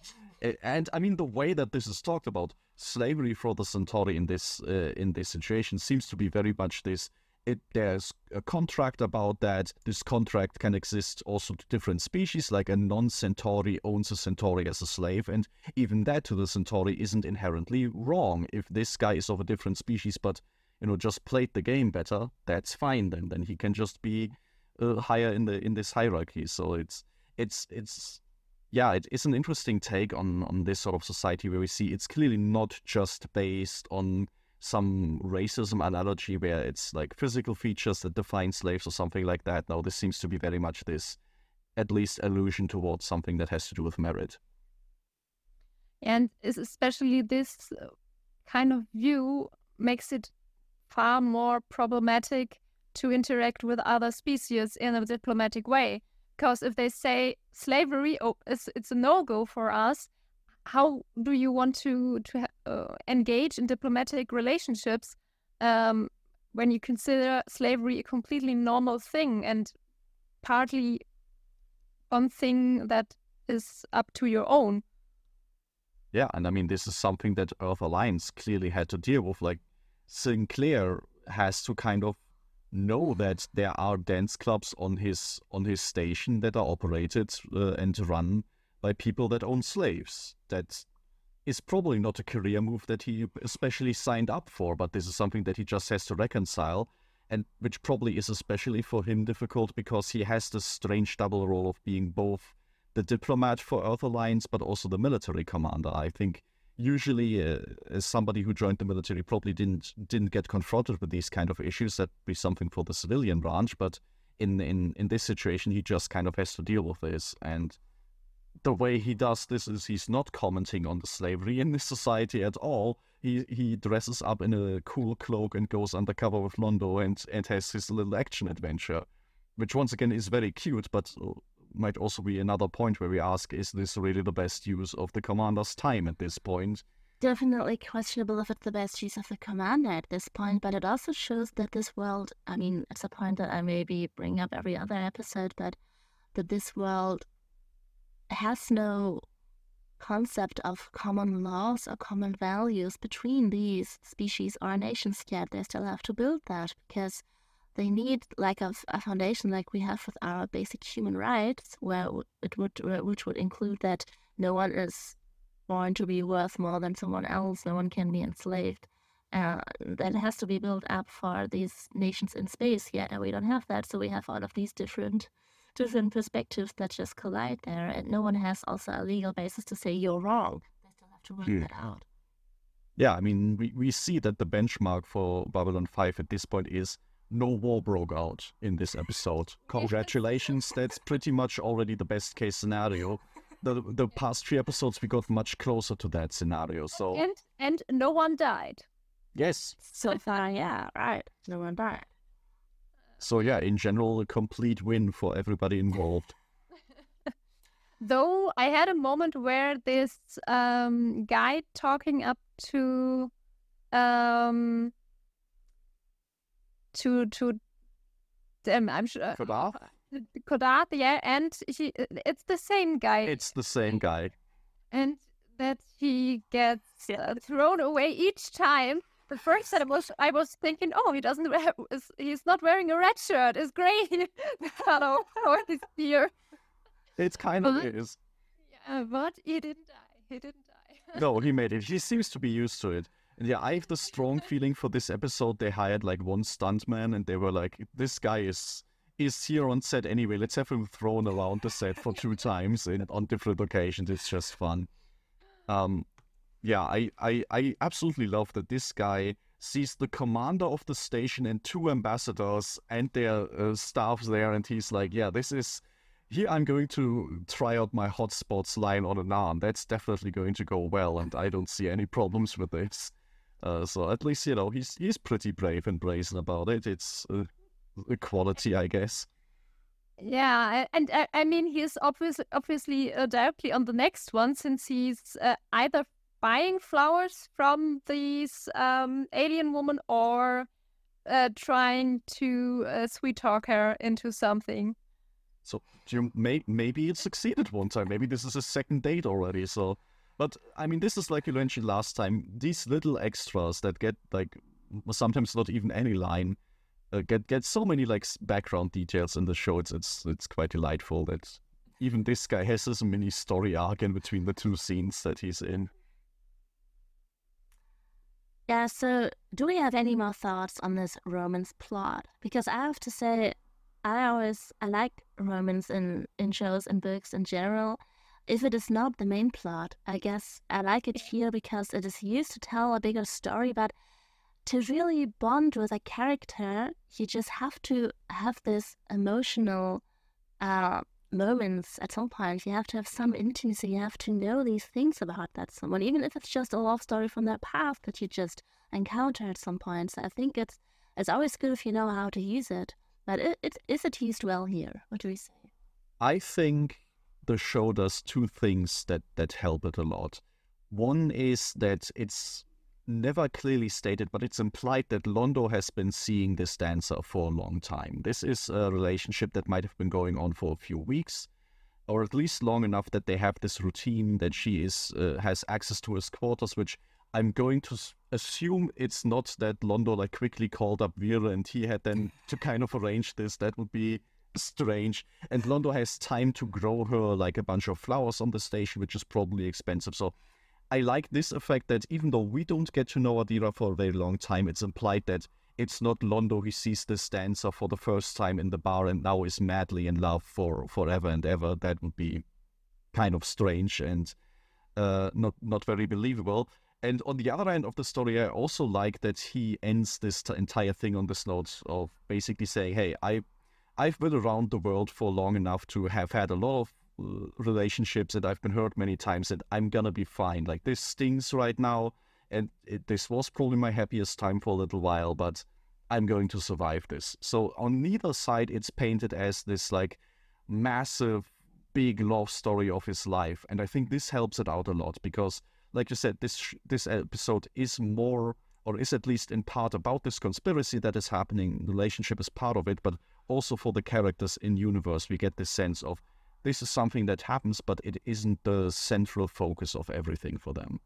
and I mean the way that this is talked about slavery for the Centauri in this uh, in this situation seems to be very much this. It, there's a contract about that. This contract can exist also to different species, like a non-Centauri owns a Centauri as a slave, and even that to the Centauri isn't inherently wrong if this guy is of a different species, but you know just played the game better, that's fine. Then then he can just be uh, higher in the in this hierarchy. So it's it's it's yeah, it is an interesting take on on this sort of society where we see it's clearly not just based on some racism analogy where it's like physical features that define slaves or something like that. No, this seems to be very much this at least allusion towards something that has to do with merit. And especially this uh, kind of view makes it far more problematic to interact with other species in a diplomatic way. Because if they say slavery, oh, it's, it's a no go for us, how do you want to to uh, engage in diplomatic relationships um, when you consider slavery a completely normal thing and partly one thing that is up to your own. Yeah, and I mean this is something that Earth Alliance clearly had to deal with. Like Sinclair has to kind of know that there are dance clubs on his on his station that are operated uh, and run by people that own slaves. That is probably not a career move that he especially signed up for, but this is something that he just has to reconcile, and which probably is especially for him difficult because he has this strange double role of being both the diplomat for Earth Alliance but also the military commander. I think usually uh, as somebody who joined the military probably didn't didn't get confronted with these kind of issues that'd be something for the civilian branch but in in in this situation he just kind of has to deal with this. And the way he does this is he's not commenting on the slavery in this society at all. He he dresses up in a cool cloak and goes undercover with Londo and and has his little action adventure which once again is very cute but might also be another point where we ask is this really the best use of the commander's time at this point? Definitely questionable if it's the best use of the commander at this point, but it also shows that this world, I mean, it's a point that I maybe bring up every other episode, but that this world has no concept of common laws or common values between these species or nations yet. They still have to build that because they need like a, a foundation like we have with our basic human rights, where it would which would include that no one is born to be worth more than someone else. No one can be enslaved. Uh, that has to be built up for these nations in space. Yet and we don't have that, so we have all of these different different perspectives that just collide there, and no one has also a legal basis to say you're wrong. They still have to work yeah. that out. Yeah, I mean, we, we see that the benchmark for Babylon 5 at this point is no war broke out in this episode. Congratulations, that's pretty much already the best case scenario. The the past three episodes we got much closer to that scenario. So and and no one died. Yes. So far, yeah, right. No one died. So yeah, in general, a complete win for everybody involved. (laughs) Though I had a moment where this um, guy talking up to um, to to them. I'm sure. Ko'Dath. (laughs) Ko'Dath, yeah, and he it's the same guy. It's the same guy. And that he gets uh, thrown away each time. The first time I was I was thinking, oh, he doesn't wear, he's not wearing a red shirt. It's great. (laughs) Hello, how is here? It's kind of is. Yeah, but he didn't die. He didn't die. no, he (laughs) made it. He seems to be used to it. And yeah, I have the strong feeling for this episode they hired like one stuntman and they were like, this guy is is here on set anyway. Let's have him thrown around the set for two times in, on different occasions. It's just fun. Um, yeah, I, I, I absolutely love that this guy sees the commander of the station and two ambassadors and their uh, staffs there, and he's like, yeah, this is here. I'm going to try out my hotspots line on a Narn. That's definitely going to go well, and I don't see any problems with this. Uh, so at least you know he's he's pretty brave and brazen about it. It's uh, a quality, I guess. Yeah, and I, I mean he's obviously obviously uh, directly on the next one since he's uh, either buying flowers from these um, alien woman or uh, trying to uh, sweet talk her into something. So you may, maybe it succeeded one time. Maybe this is a second date already. So but I mean, this is like you mentioned last time. These little extras that get like sometimes not even any line uh, get get so many like background details in the show. It's it's it's quite delightful that even this guy has this mini story arc in between the two scenes that he's in. Yeah, so do we have any more thoughts on this romance plot? Because I have to say, I always I like romance in, in shows and books in general. If it is not the main plot, I guess I like it here because it is used to tell a bigger story, but to really bond with a character, you just have to have this emotional uh, moments at some point. You have to have some intimacy. You have to know these things about that someone, even if it's just a love story from their past that you just encounter at some point. So I think it's it's always good if you know how to use it. But it, it is it used well here? What do we say? I think the show does two things that that help it a lot. One is that it's never clearly stated, but it's implied that Londo has been seeing this dancer for a long time. This is a relationship that might have been going on for a few weeks, or at least long enough that they have this routine that she is uh, has access to his quarters, which I'm going to assume it's not that Londo like quickly called up Vir and he had then to kind of arrange this. That would be strange. And Londo has time to grow her like a bunch of flowers on the station, which is probably expensive. So I like this effect that even though we don't get to know Adira for a very long time, it's implied that it's not Londo who sees this dancer for the first time in the bar and now is madly in love for forever and ever. That would be kind of strange and uh, not not very believable. And on the other end of the story, I also like that he ends this t- entire thing on this note of basically saying, "Hey, I, I've been around the world for long enough to have had a lot of uh, relationships, and I've been hurt many times, and I'm gonna be fine. Like this stings right now, and it, this was probably my happiest time for a little while, but I'm going to survive this." So on neither side, it's painted as this like massive, big love story of his life, and I think this helps it out a lot because like you said, this this episode is more, or is at least in part about this conspiracy that is happening. Relationship is part of it, but also for the characters in universe, we get this sense of this is something that happens, but it isn't the central focus of everything for them.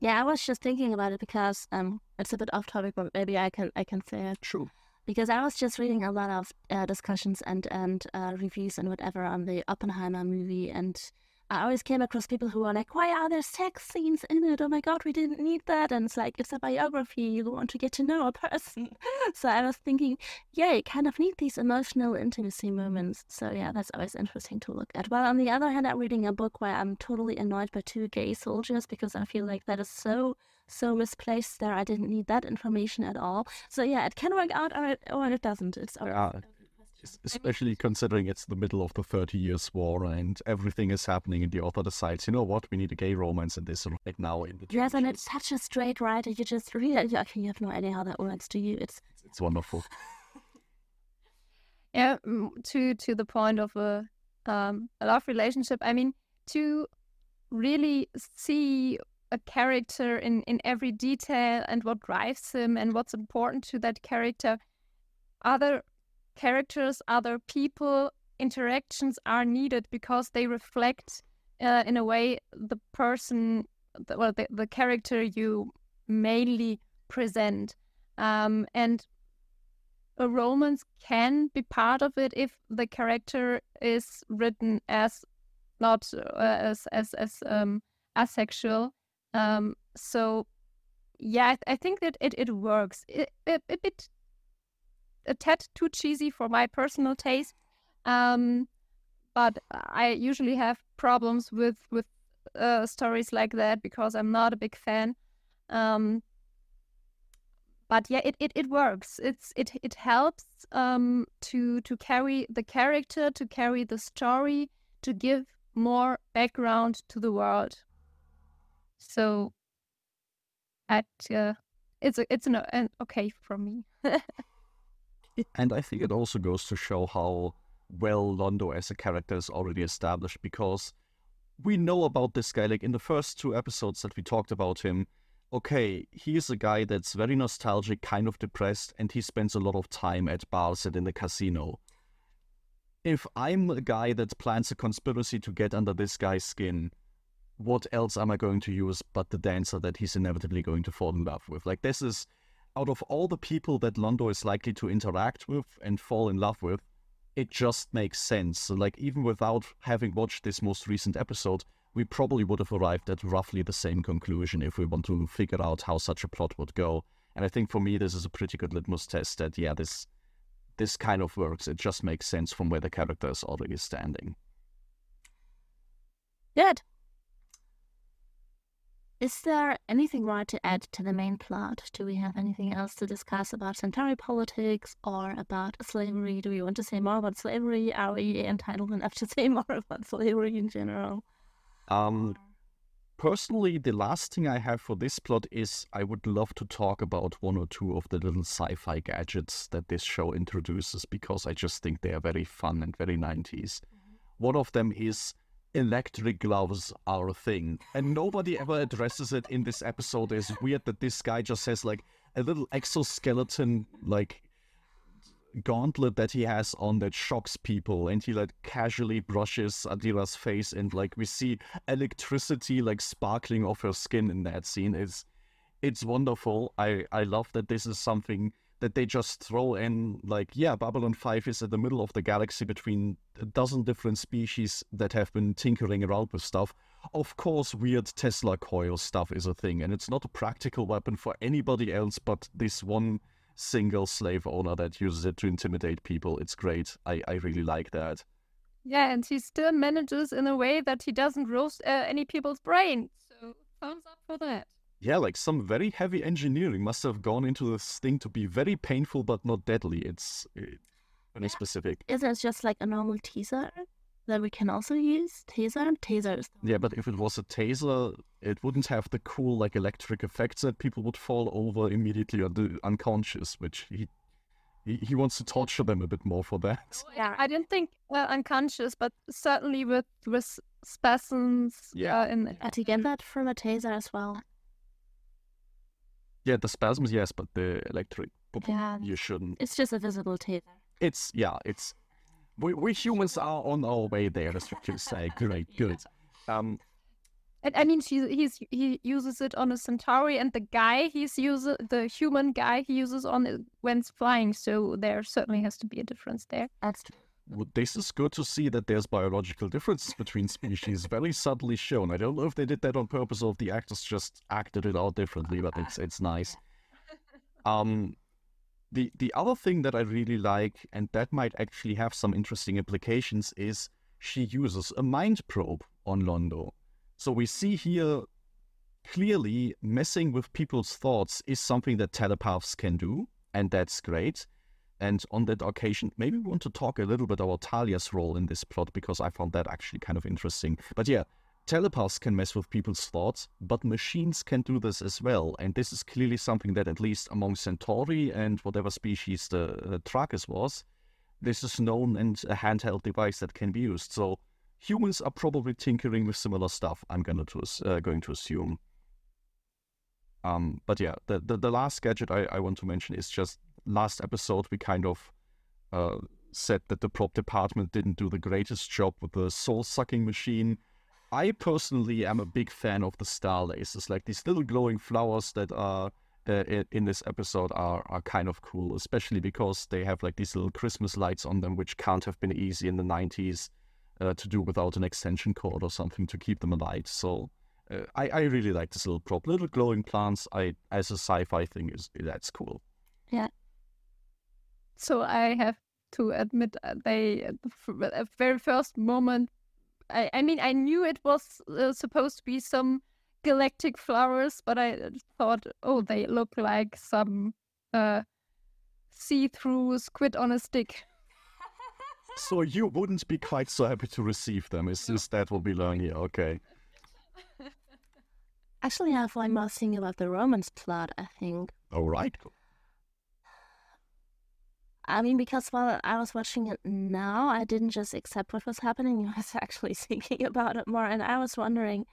Yeah, I was just thinking about it because um, it's a bit off topic, but maybe I can I can say it. True. Because I was just reading a lot of uh, discussions and and uh, reviews and whatever on the Oppenheimer movie, and I always came across people who are like, why are there sex scenes in it? Oh my God, we didn't need that. And it's like, it's a biography. You want to get to know a person. (laughs) so I was thinking, yeah, you kind of need these emotional intimacy moments. So yeah, that's always interesting to look at. Well, on the other hand, I'm reading a book where I'm totally annoyed by two gay soldiers because I feel like that is so, so misplaced there. I didn't need that information at all. So yeah, it can work out or it, or it doesn't. It's yeah especially considering it's the middle of the Thirty Years' War and everything is happening, and the author decides, you know what, we need a gay romance in this right now. In the yes, and it's such a straight writer. You just read it, you have no idea how that works to you. It's it's wonderful. (laughs) yeah, to to the point of a um, a love relationship. I mean, to really see a character in in every detail and what drives him and what's important to that character. Other characters, other people, interactions are needed because they reflect, uh, in a way, the person, the, well, the, the character you mainly present. Um, and a romance can be part of it if the character is written as not uh, as as as um, asexual. Um, so yeah, I, th- I, think that it, it works. It, a, a bit a tad too cheesy for my personal taste. Um, but I usually have problems with with uh, stories like that because I'm not a big fan. Um, but yeah, it, it, it works. It's it it helps um, to to carry the character, to carry the story, to give more background to the world. So, at uh, it's a, it's an, an okay for me. (laughs) and I think it also goes to show how well Londo as a character is already established because we know about this guy. Like in the first two episodes that we talked about him, okay, he is a guy that's very nostalgic, kind of depressed, and he spends a lot of time at bars and in the casino. If I'm a guy that plans a conspiracy to get under this guy's skin, what else am I going to use but the dancer that he's inevitably going to fall in love with? Like, this is out of all the people that Londo is likely to interact with and fall in love with, it just makes sense. So like even without having watched this most recent episode, we probably would have arrived at roughly the same conclusion if we want to figure out how such a plot would go. And I think for me this is a pretty good litmus test that yeah, this this kind of works. It just makes sense from where the character is already standing. Good. Is there anything more to add to the main plot? Do we have anything else to discuss about Centauri politics or about slavery? Do we want to say more about slavery? Are we entitled enough to (laughs) say more about slavery in general? Um, personally, the last thing I have for this plot is I would love to talk about one or two of the little sci fi gadgets that this show introduces because I just think they are very fun and very 90s. Mm-hmm. One of them is electric gloves are a thing, and nobody ever addresses it in this episode. It's weird that this guy just has like a little exoskeleton like gauntlet that he has on that shocks people and he like casually brushes Adira's face and like we see electricity like sparkling off her skin in that scene. It's it's wonderful. I I love that this is something that they just throw in like yeah babylon 5 is in the middle of the galaxy between a dozen different species that have been tinkering around with stuff of course weird tesla coil stuff is a thing and it's not a practical weapon for anybody else but this one single slave owner that uses it to intimidate people it's great i i really like that Yeah, and he still manages in a way that he doesn't roast uh, any people's brain. So thumbs up for that. Yeah like some very heavy engineering must have gone into this thing to be very painful but not deadly it's uh, very specific Is it just like a normal teaser that we can also use? Taser? Taser Yeah, but if it was a taser, it wouldn't have the cool like electric effects that people would fall over immediately or do unconscious, which he he, he wants to torture them a bit more for that. Yeah. I didn't think uh, unconscious, but certainly with with spasms. Yeah. Uh, in But you get that from a taser as well. Yeah, the spasms, yes, but the electric, Yeah. you shouldn't. It's just a visible taser. It's yeah, it's we, we humans are on our way there. That's what you say. (laughs) Great, good. Um, And I mean, she, he's he uses it on a Centauri, and the guy he's uses the human guy he uses on it when flying. So there certainly has to be a difference there. That's true. This is good to see that there's biological differences between species, very subtly shown. I don't know if they did that on purpose or if the actors just acted it out differently, but it's it's nice. Um, the the other thing that I really like, and that might actually have some interesting implications, is she uses a mind probe on Londo. So we see here clearly messing with people's thoughts is something that telepaths can do, and that's great. And on that occasion, maybe we want to talk a little bit about Talia's role in this plot because I found that actually kind of interesting. But yeah, telepaths can mess with people's thoughts, but machines can do this as well. And this is clearly something that, at least among Centauri and whatever species the uh, Trakis was, this is known and a handheld device that can be used. So humans are probably tinkering with similar stuff. I'm gonna to, uh, going to assume. Um, but yeah, the, the the last gadget I, I want to mention is just last episode we kind of uh, said that the prop department didn't do the greatest job with the soul sucking machine. I personally am a big fan of the star lasers, like these little glowing flowers that are uh, in, this episode are are kind of cool, especially because they have like these little Christmas lights on them, which can't have been easy in the '90s uh, to do without an extension cord or something to keep them alight. So uh, I I really like this little prop, little glowing plants. I as a sci-fi thing is that's cool. So I have to admit, uh, they at the very first moment, I, I mean, I knew it was uh, supposed to be some galactic flowers, but I uh, thought, oh, they look like some uh, see-through squid on a stick. So you wouldn't be quite so happy to receive them. Is is that what we learn here? Okay. Actually, I have one more thing about the romance plot, I think. All right. I mean, because while I was watching it now, I didn't just accept what was happening. (laughs) I was actually thinking about it more, and I was wondering,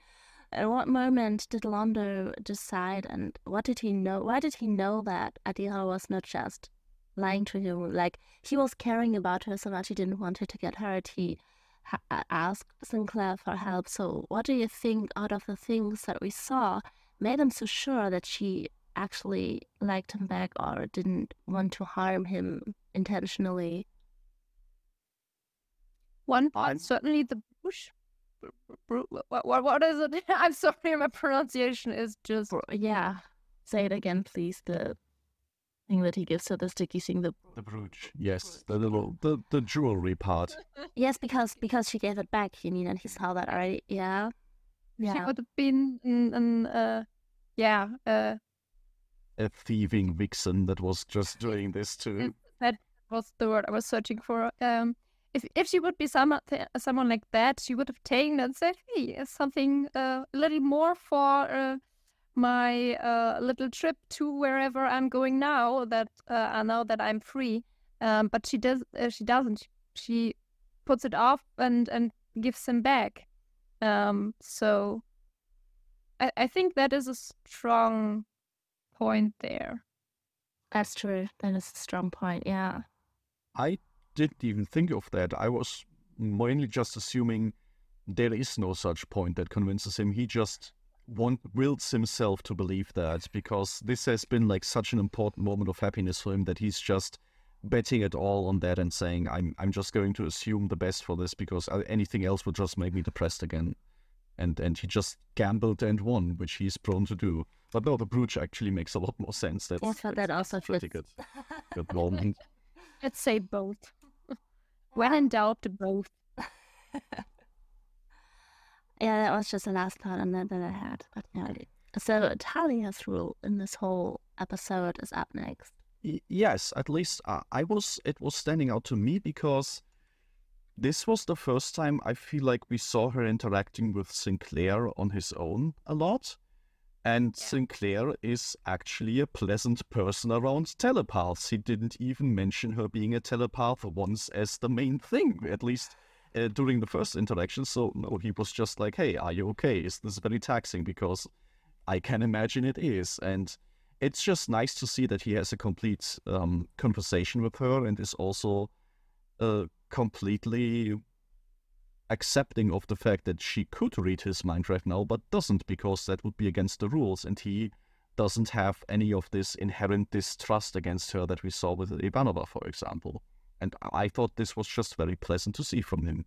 at what moment did Londo decide, and what did he know? Why did he know that Adira was not just lying to him? Like he was caring about her so much, he didn't want her to get hurt. He ha- uh, asked Sinclair for help. So, what do you think out of the things that we saw made him so sure that she actually liked him back or didn't want to harm him intentionally. One part, I'm- certainly the bush. What, what, what is it? (laughs) I'm sorry, my pronunciation is just. Yeah. Say it again, please. The thing that he gives to the sticky thing. The The brooch. Yes, the little the, the jewelry part. (laughs) yes, because because she gave it back. You mean, and he saw that already. Yeah. yeah. She Yeah. would have been an, an uh, yeah, uh, A thieving vixen that was just doing this too. That was the word I was searching for. Um, if if she would be someone someone like that, she would have taken and said, "Hey, uh, something uh, a little more for uh, my uh, little trip to wherever I'm going now. That uh, I know that I'm free." Um, but she does. Uh, she doesn't. She puts it off and and gives him back. Um, so I, I think that is a strong point there. That's true. That is a strong point. Yeah. I didn't even think of that. I was mainly just assuming there is no such point that convinces him. He just want wills himself to believe that because this has been like such an important moment of happiness for him that he's just betting it all on that and saying I'm I'm just going to assume the best for this because uh, anything else would just make me depressed again. And and he just gambled and won, which he's prone to do. But no, the brooch actually makes a lot more sense. That's, yes, but that also pretty fits. good. Good moment. (laughs) Let's say both. (laughs) when in doubt, both. (laughs) Yeah, that was just the last thought on that that I had. But yeah. So Talia's rule in this whole episode is up next. Y- yes, at least uh, I was. It was standing out to me because this was the first time I feel like we saw her interacting with Sinclair on his own a lot. And Sinclair is actually a pleasant person around telepaths. He didn't even mention her being a telepath once as the main thing, at least uh, during the first interaction. So, no, he was just like, hey, are you okay? Is this very taxing? Because I can imagine it is. And it's just nice to see that he has a complete um, conversation with her and is also uh, completely accepting of the fact that she could read his mind right now, but doesn't because that would be against the rules. And he doesn't have any of this inherent distrust against her that we saw with Ivanova, for example. And I thought this was just very pleasant to see from him.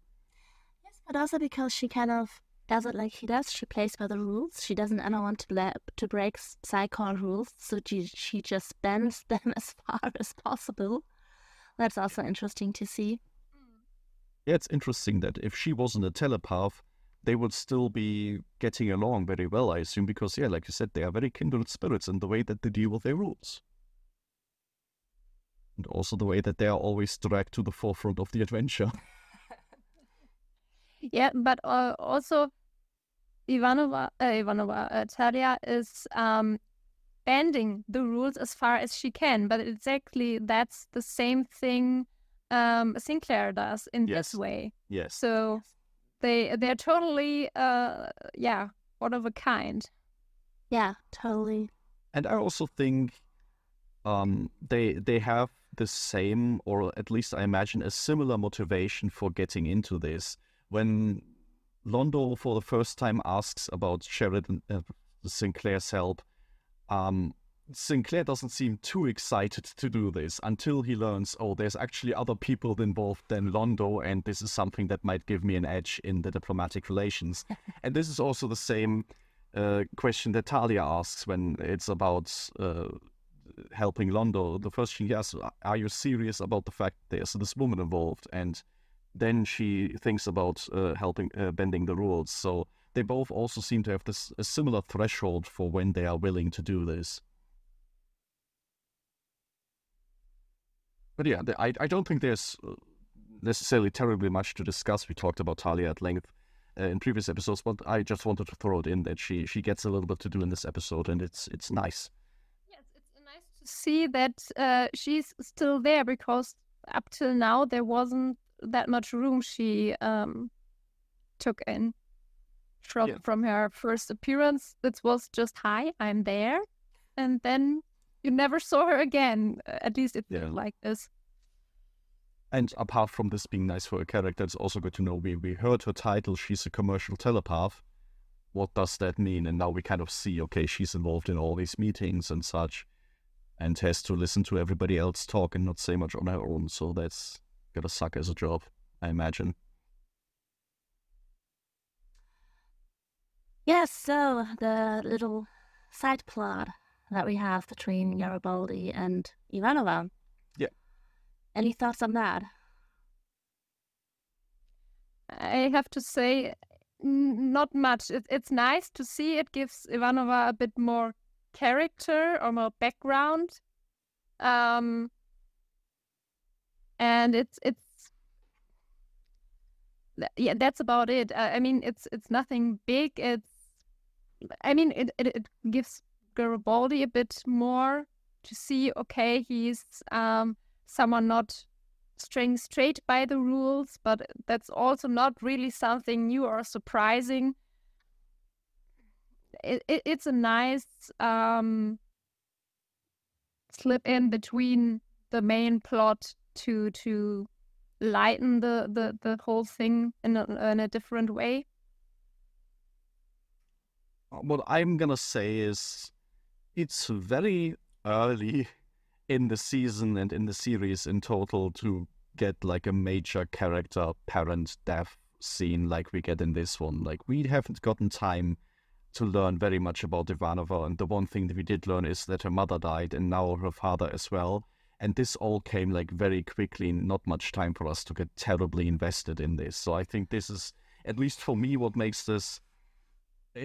Yes, but also because she kind of does it like he does. She plays by the rules. She doesn't ever want to to break Psi Corps rules, so she she just bends (laughs) them as far as possible. That's also interesting to see. Yeah, it's interesting that if she wasn't a telepath, they would still be getting along very well, I assume, because, yeah, like you said, they are very kindred spirits in the way that they deal with their rules. And also the way that they are always dragged to the forefront of the adventure. (laughs) Yeah, but uh, also Ivanova, uh, Ivanova, uh, Talia is um, bending the rules as far as she can. But exactly that's the same thing um, Sinclair does in Yes. this way. yes. So they they're totally uh yeah one of a kind. Yeah, totally. And I also think um, they they have the same, or at least I imagine a similar motivation for getting into this. When Londo for the first time asks about Sheridan uh, Sinclair's help, um, Sinclair doesn't seem too excited to do this until he learns, oh, there's actually other people involved than Londo, and this is something that might give me an edge in the diplomatic relations. (laughs) and this is also the same uh, question that Talia asks when it's about uh, helping Londo. The first thing he asks, are you serious about the fact there's this woman involved? And then she thinks about uh, helping, uh, bending the rules. So they both also seem to have this a similar threshold for when they are willing to do this. But yeah, I, I don't think there's uh, necessarily terribly much to discuss. We talked about Talia at length uh, in previous episodes, but I just wanted to throw it in that she she gets a little bit to do in this episode, and it's it's nice. Yes, it's nice to see that uh, she's still there because up till now there wasn't that much room she um, took in from Yeah. from her first appearance. It was just hi, I'm there, and then you never saw her again. uh, At least it Yeah. like this. And apart from this being nice for a character, it's also good to know we, we heard her title, she's a commercial telepath. What does that mean? And now we kind of see, okay, she's involved in all these meetings and such, and has to listen to everybody else talk and not say much on her own. So that's gonna suck as a job, I imagine. Yes, so the little side plot that we have between Garibaldi and Ivanova. Yeah. Any thoughts on that? I have to say, n- not much. It, it's nice to see. It gives Ivanova a bit more character or more background. Um, and it's it's yeah, that's about it. I, I mean, it's it's nothing big. It's I mean, it, it it gives Garibaldi a bit more to see. Okay, he's um someone not staying straight by the rules, but that's also not really something new or surprising. It, it, it's a nice um, slip in between the main plot to to lighten the the, the whole thing in a, in a different way. Uh, what I'm gonna say is, it's very early in the season and in the series in total to get like a major character parent death scene like we get in this one. Like we haven't gotten time to learn very much about Ivanova, and the one thing that we did learn is that her mother died and now her father as well. And this all came like very quickly, not much time for us to get terribly invested in this. So I think this is, at least for me, what makes this,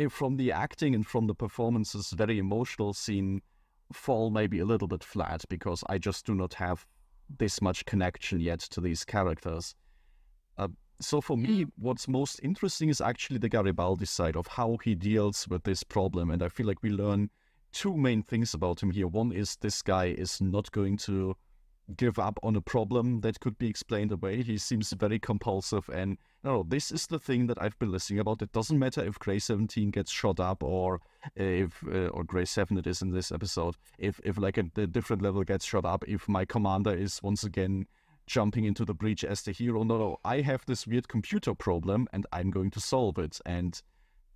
from the acting and from the performances, very emotional scene fall maybe a little bit flat because I just do not have this much connection yet to these characters. Uh, so for me, what's most interesting is actually the Garibaldi side of how he deals with this problem, and I feel like we learn two main things about him here. One is this guy is not going to give up on a problem that could be explained away. He seems very compulsive and no, this is the thing that I've been listening about. It doesn't matter if Grey 17 gets shot up or if uh, or Grey 7 it is in this episode. If if like a, a different level gets shot up, if my commander is once again jumping into the breach as the hero. No, no, I have this weird computer problem and I'm going to solve it. And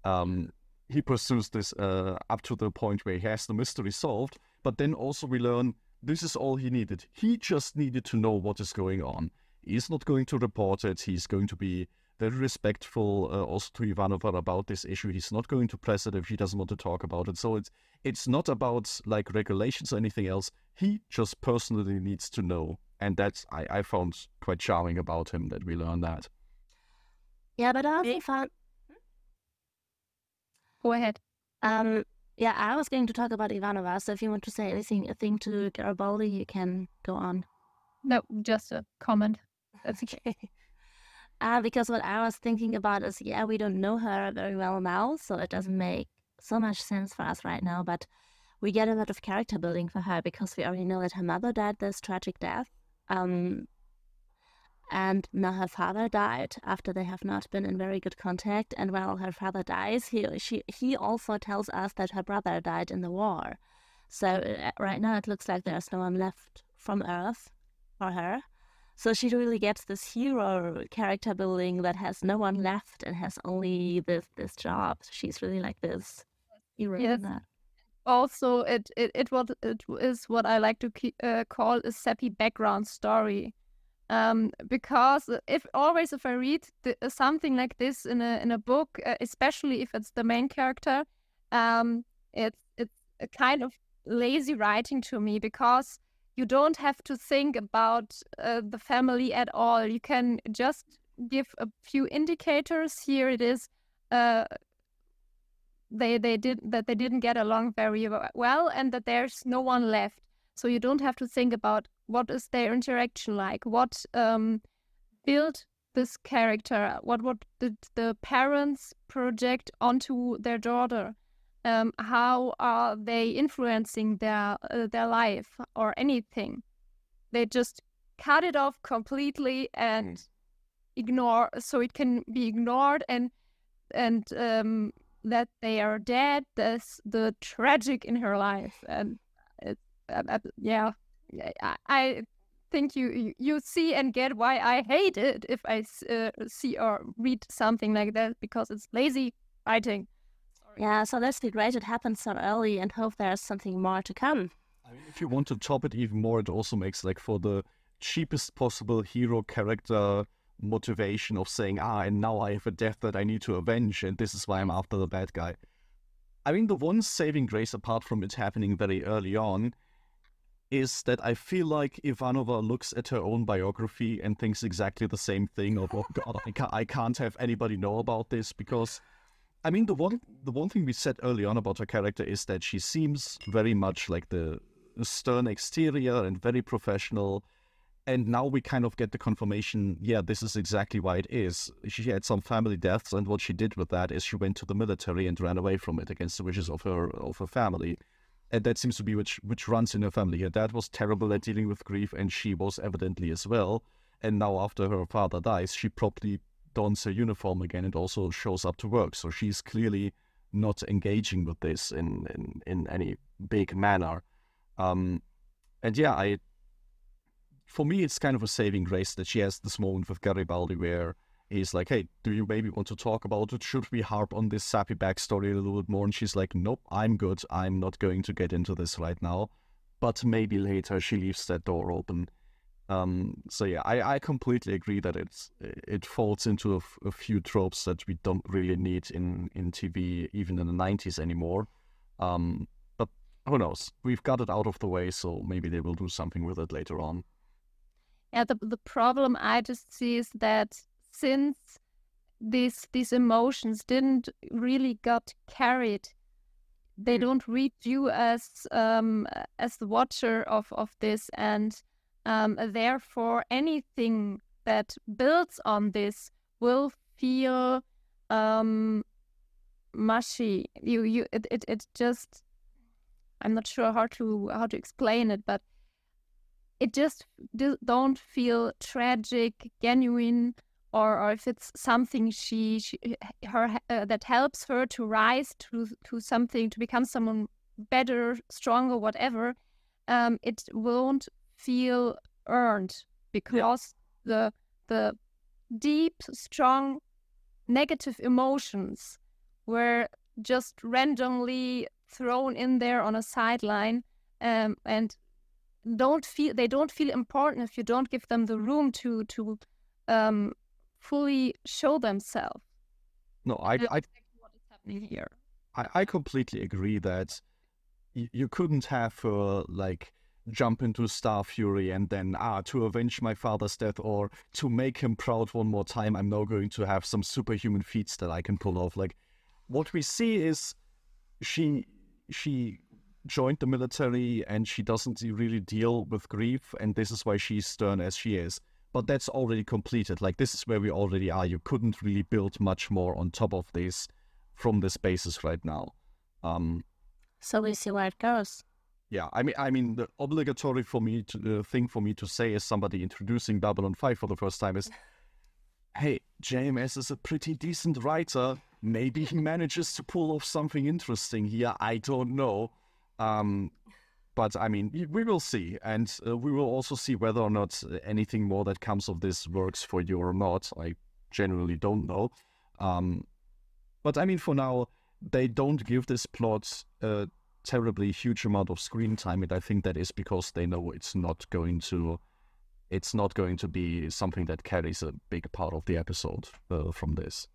um, he pursues this uh, up to the point where he has the mystery solved. But then also we learn this is all he needed. He just needed to know what is going on. He's not going to report it. He's going to be very respectful uh, also to Ivanova about this issue. He's not going to press it if he doesn't want to talk about it. So it's it's not about like regulations or anything else. He just personally needs to know, and that's I, I found quite charming about him that we learn that. Yeah, but I also found. Go ahead. Um, yeah, I was going to talk about Ivanova. So if you want to say anything, a thing to Garibaldi, you can go on. No, just a comment. (laughs) That's okay. Uh, because what I was thinking about is, yeah, we don't know her very well now, so it doesn't make so much sense for us right now. But we get a lot of character building for her because we already know that her mother died this tragic death. Um, and now her father died after they have not been in very good contact. And while her father dies, he she he also tells us that her brother died in the war. So uh, right now it looks like there's no one left from Earth for her. So she really gets this hero character building that has no one left and has only this this job. She's really like this hero. Yes. Also, it it it what it is what I like to uh, call a sappy background story um, because if always if I read the, uh, something like this in a in a book, uh, especially if it's the main character, um, it's it's a kind of lazy writing to me because you don't have to think about uh, the family at all. You can just give a few indicators. Here it is. Uh, they they did that they didn't get along very well, and that there's no one left. So you don't have to think about what is their interaction like, what um, built this character, what what did the parents project onto their daughter, um, how are they influencing their uh, their life or anything. They just cut it off completely and mm. ignore, so it can be ignored and and um, that they are dead. That's the tragic in her life and uh, yeah, I, I think you you see and get why I hate it if I uh, see or read something like that because it's lazy writing. Sorry. Yeah, so let's be great it happens so early and hope there's something more to come. I mean, if you want to top it even more, it also makes like for the cheapest possible hero character motivation of saying, ah, and now I have a death that I need to avenge, and this is why I'm after the bad guy. I mean, the one saving grace, apart from it happening very early on, is that I feel like Ivanova looks at her own biography and thinks exactly the same thing of, oh God, I can't, I can't have anybody know about this because, I mean, the one the one thing we said early on about her character is that she seems very much like the stern exterior and very professional. And now we kind of get the confirmation, yeah, this is exactly why it is. She had some family deaths, and what she did with that is she went to the military and ran away from it against the wishes of her of her family and that seems to be which which runs in her family. Her dad was terrible at dealing with grief, and she was evidently as well. And now, after her father dies, she probably dons her uniform again and also shows up to work. So she's clearly not engaging with this in, in, in any big manner. Um, and yeah, I for me, it's kind of a saving grace that she has this moment with Garibaldi where he's like, hey, do you maybe want to talk about it? Should we harp on this sappy backstory a little bit more? And she's like, nope, I'm good. I'm not going to get into this right now. But maybe later she leaves that door open. Um, so yeah, I, I completely agree that it's it falls into a, f- a few tropes that we don't really need in, in TV, even in the 90s anymore. Um, but who knows? We've got it out of the way, so maybe they will do something with it later on. Yeah, the the problem I just see is that since these these emotions didn't really got carried, they don't read you as um as the watcher of of this, and um therefore anything that builds on this will feel um mushy. You you it it, it just I'm not sure how to how to explain it, but it just do, don't feel tragic, genuine, or, or if it's something she, she her uh, that helps her to rise to to something to become someone better, stronger, whatever. Um, it won't feel earned because yeah. the the deep, strong, negative emotions were just randomly thrown in there on a sideline um, and don't feel they don't feel important if you don't give them the room to to um, fully show themselves. No, I, I, what is happening here. I, I completely agree that y- you couldn't have uh, like jump into Starfury and then ah to avenge my father's death or to make him proud one more time. I'm now going to have some superhuman feats that I can pull off. Like what we see is she she joined the military and she doesn't really deal with grief, and this is why she's stern as she is. But that's already completed. Like, this is where we already are. You couldn't really build much more on top of this from this basis right now. Um, so we see where it goes. Yeah, I mean, I mean, the obligatory for me to the thing for me to say as somebody introducing Babylon Five for the first time is, hey, JMS is a pretty decent writer. Maybe he manages to pull off something interesting here. I don't know. Um, but I mean, we will see, and uh, we will also see whether or not anything more that comes of this works for you or not. I generally don't know. Um, but I mean, for now, they don't give this plot a terribly huge amount of screen time, and I think that is because they know it's not going to, it's not going to be something that carries a big part of the episode uh, from this.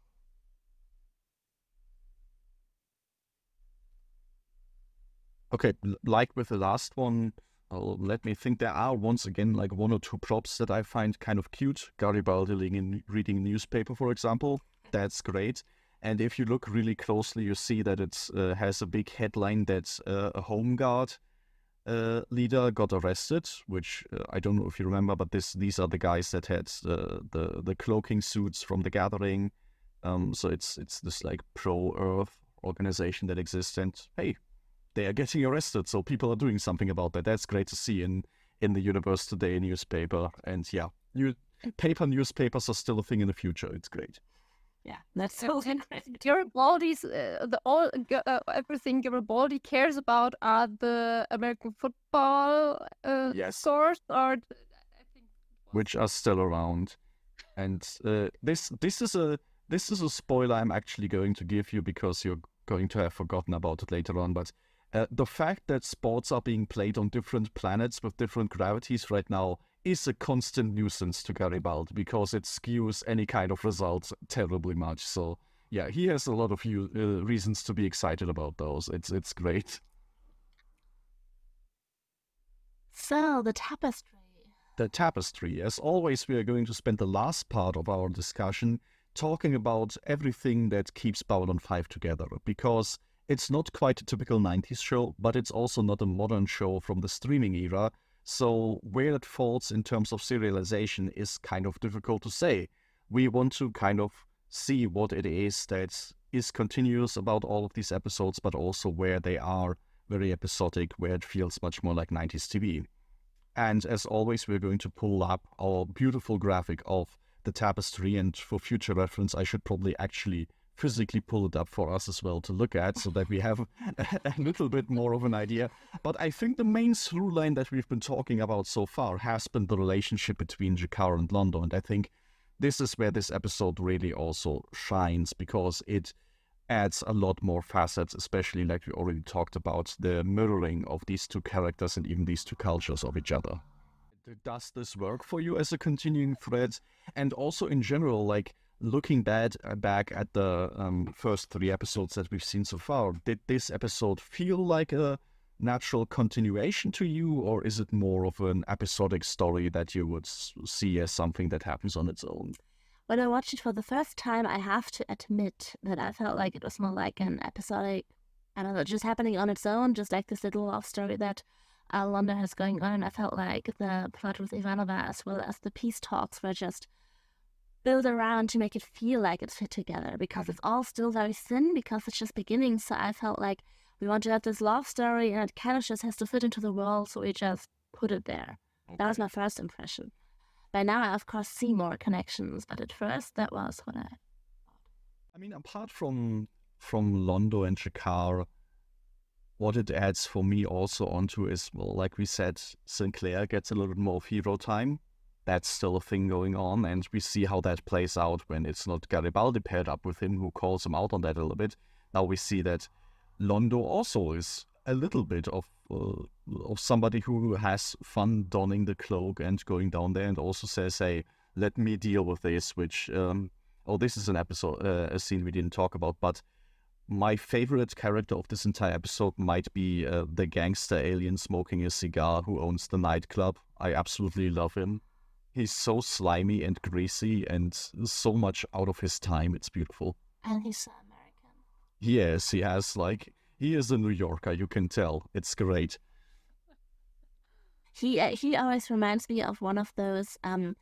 Okay, like with the last one, uh, let me think. There are once again like one or two props that I find kind of cute. Garibaldi reading, reading newspaper, for example, that's great. And if you look really closely, you see that it uh, has a big headline that uh, a home guard uh, leader got arrested. Which uh, I don't know if you remember, but this these are the guys that had the the cloaking suits from the Gathering. Um, so it's it's this like pro Earth organization that exists, and hey, they are getting arrested. So people are doing something about that. That's great to see in in the Universe Today newspaper. And yeah, new paper newspapers are still a thing in the future. It's great. Yeah, that's so Garibaldi's uh, the all uh, everything Garibaldi cares about are the American football uh, yes. source or which are still around. And uh, this this is a this is a spoiler I'm actually going to give you because you're going to have forgotten about it later on. But uh, the fact that sports are being played on different planets with different gravities right now is a constant nuisance to Garibaldi because it skews any kind of results terribly much. So yeah, he has a lot of uh, reasons to be excited about those. It's it's great. So the tapestry. The tapestry. As always, we are going to spend the last part of our discussion talking about everything that keeps Babylon 5 together because it's not quite a typical 90s show, but it's also not a modern show from the streaming era. So, where it falls in terms of serialization is kind of difficult to say. We want to kind of see what it is that is continuous about all of these episodes, but also where they are very episodic, where it feels much more like 90s TV. And as always, we're going to pull up our beautiful graphic of the tapestry. And for future reference, I should probably actually physically pull it up for us as well to look at so that we have (laughs) a little bit more of an idea. But I think the main through line that we've been talking about so far has been the relationship between G'Kar and Londo. And I think this is where this episode really also shines because it adds a lot more facets, especially like we already talked about, the mirroring of these two characters and even these two cultures of each other. Does this work for you as a continuing thread? And also in general, like looking back, uh, back at the um, first three episodes that we've seen so far, did this episode feel like a natural continuation to you, or is it more of an episodic story that you would see as something that happens on its own? When I watched it for the first time, I have to admit that I felt like it was more like an episodic, I don't know, just happening on its own, just like this little love story that uh, Londo has going on. I felt like the plot with Ivanova as well as the peace talks were just build around to make it feel like it's fit together because mm-hmm. it's all still very thin because it's just beginning. So I felt like we want to have this love story and it kind of just has to fit into the world. So we just put it there. Okay. That was my first impression. By now, I of course see more connections, but at first, that was what I. I mean, apart from from Londo and G'Kar, what it adds for me also onto is well, like we said, Sinclair gets a little bit more of hero time that's still a thing going on, and we see how that plays out when it's not Garibaldi paired up with him who calls him out on that a little bit. Now we see that Londo also is a little bit of uh, of somebody who has fun donning the cloak and going down there, and also says, "Hey, let me deal with this." Which, um, oh, this is an episode, uh, a scene we didn't talk about, but my favorite character of this entire episode might be uh, the gangster alien smoking a cigar who owns the nightclub. I absolutely love him he's so slimy and greasy and so much out of his time. It's beautiful. And he's American. Yes, he has like he is a New Yorker. You can tell. It's great. He uh, he always reminds me of one of those um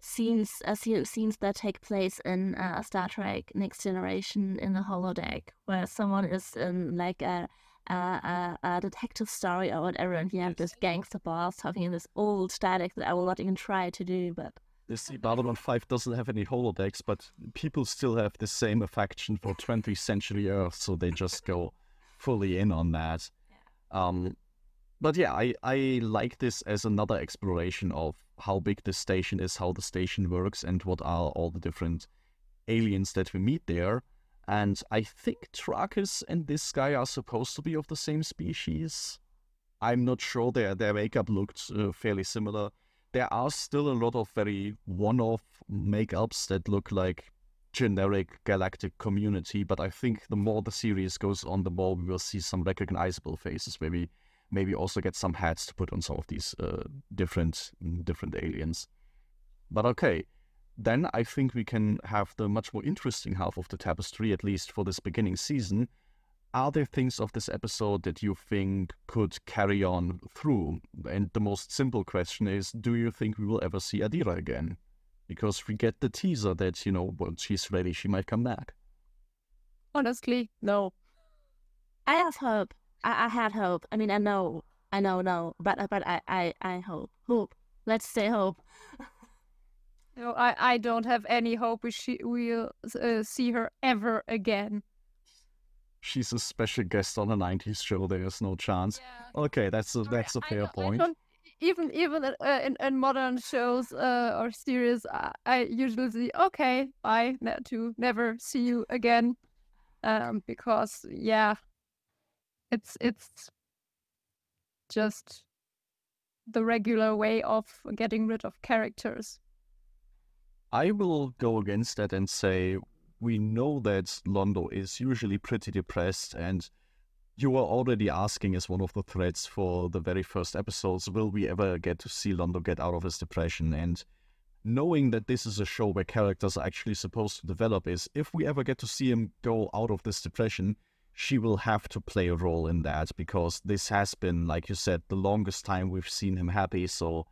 scenes uh, scenes that take place in uh, Star Trek Next Generation in the holodeck, where someone is in like a a, a, detective story or whatever, and you have this gangster boss talking in this old static that I will not even try to do, but. You see, Babylon 5 doesn't have any holodecks, but people still have the same affection for 20th century Earth, so they just go fully in on that. Yeah. Um, but yeah, I, I like this as another exploration of how big the station is, how the station works, and what are all the different aliens that we meet there. And I think Trakis and this guy are supposed to be of the same species. I'm not sure. Their their makeup looked uh, fairly similar. There are still a lot of very one-off makeups that look like generic galactic community, but I think the more the series goes on, the more we will see some recognizable faces. Maybe maybe also get some hats to put on some of these uh, different different aliens. But okay, then I think we can have the much more interesting half of the tapestry, at least for this beginning season. Are there things of this episode that you think could carry on through? And the most simple question is do you think we will ever see Adira again? Because we get the teaser that, you know, when she's ready, she might come back. Honestly, no. I have hope. I, I had hope. I mean, I know, I know, no, but but I, I, I hope. Hope. Let's say hope. (laughs) No, I, I don't have any hope we she, we'll uh, see her ever again. She's a special guest on a '90s show. There's no chance. Yeah. Okay, that's a that's a fair point. even even uh, in, in modern shows uh, or series, I, I usually see okay, bye, ne- to never see you again, um, because yeah, it's it's just the regular way of getting rid of characters. I will go against that and say we know that Londo is usually pretty depressed, and you were already asking as one of the threads for the very first episodes will we ever get to see Londo get out of his depression? And knowing that this is a show where characters are actually supposed to develop is if we ever get to see him go out of this depression, she will have to play a role in that because this has been, like you said, the longest time we've seen him happy. So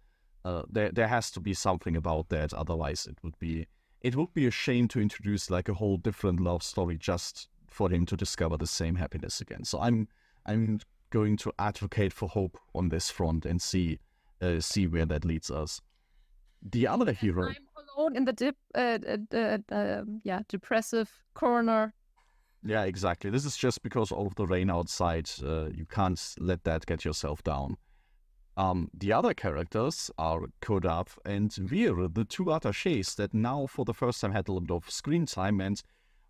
uh, there there has to be something about that. Otherwise, it would be it would be a shame to introduce like a whole different love story just for him to discover the same happiness again. So I'm I'm going to advocate for hope on this front and see uh, see where that leads us. The other hero. I'm alone in the dip, uh, uh, uh, yeah, depressive corner. Yeah, exactly. This is just because all of the rain outside. Uh, you can't let that get yourself down. Um, the other characters are Ko'Dath and Vir, the two attachés that now, for the first time, had a little bit of screen time. And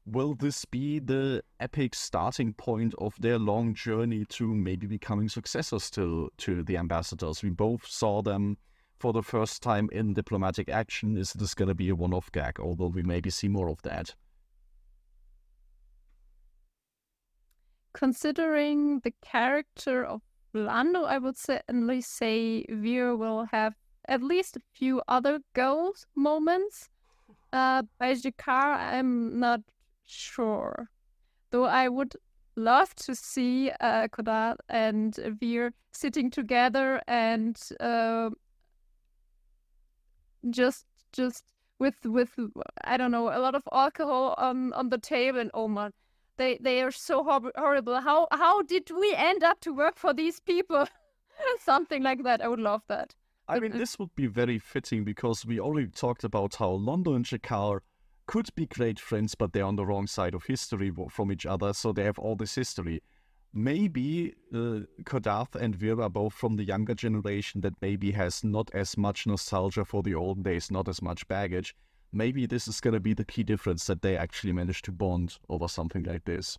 will this be the epic starting point of their long journey to maybe becoming successors to to the ambassadors? We both saw them for the first time in diplomatic action. Is this going to be a one-off gag, or will we maybe see more of that? Considering the character of Londo, I would certainly say Vir will have at least a few other goals moments. Uh, by G'Kar, I'm not sure. Though I would love to see uh, Ko'Dath and Vir sitting together and uh, just just with with I don't know a lot of alcohol on on the table and oh my they they are so hor- horrible. How how did we end up to work for these people? (laughs) Something like that. I would love that. I mean, this would be very fitting because we already talked about how Londo and G'Kar could be great friends, but they're on the wrong side of history from each other, so they have all this history. Maybe uh, Ko'Dath and Vir are both from the younger generation that maybe has not as much nostalgia for the old days, not as much baggage, maybe this is going to be the key difference that they actually managed to bond over something like this.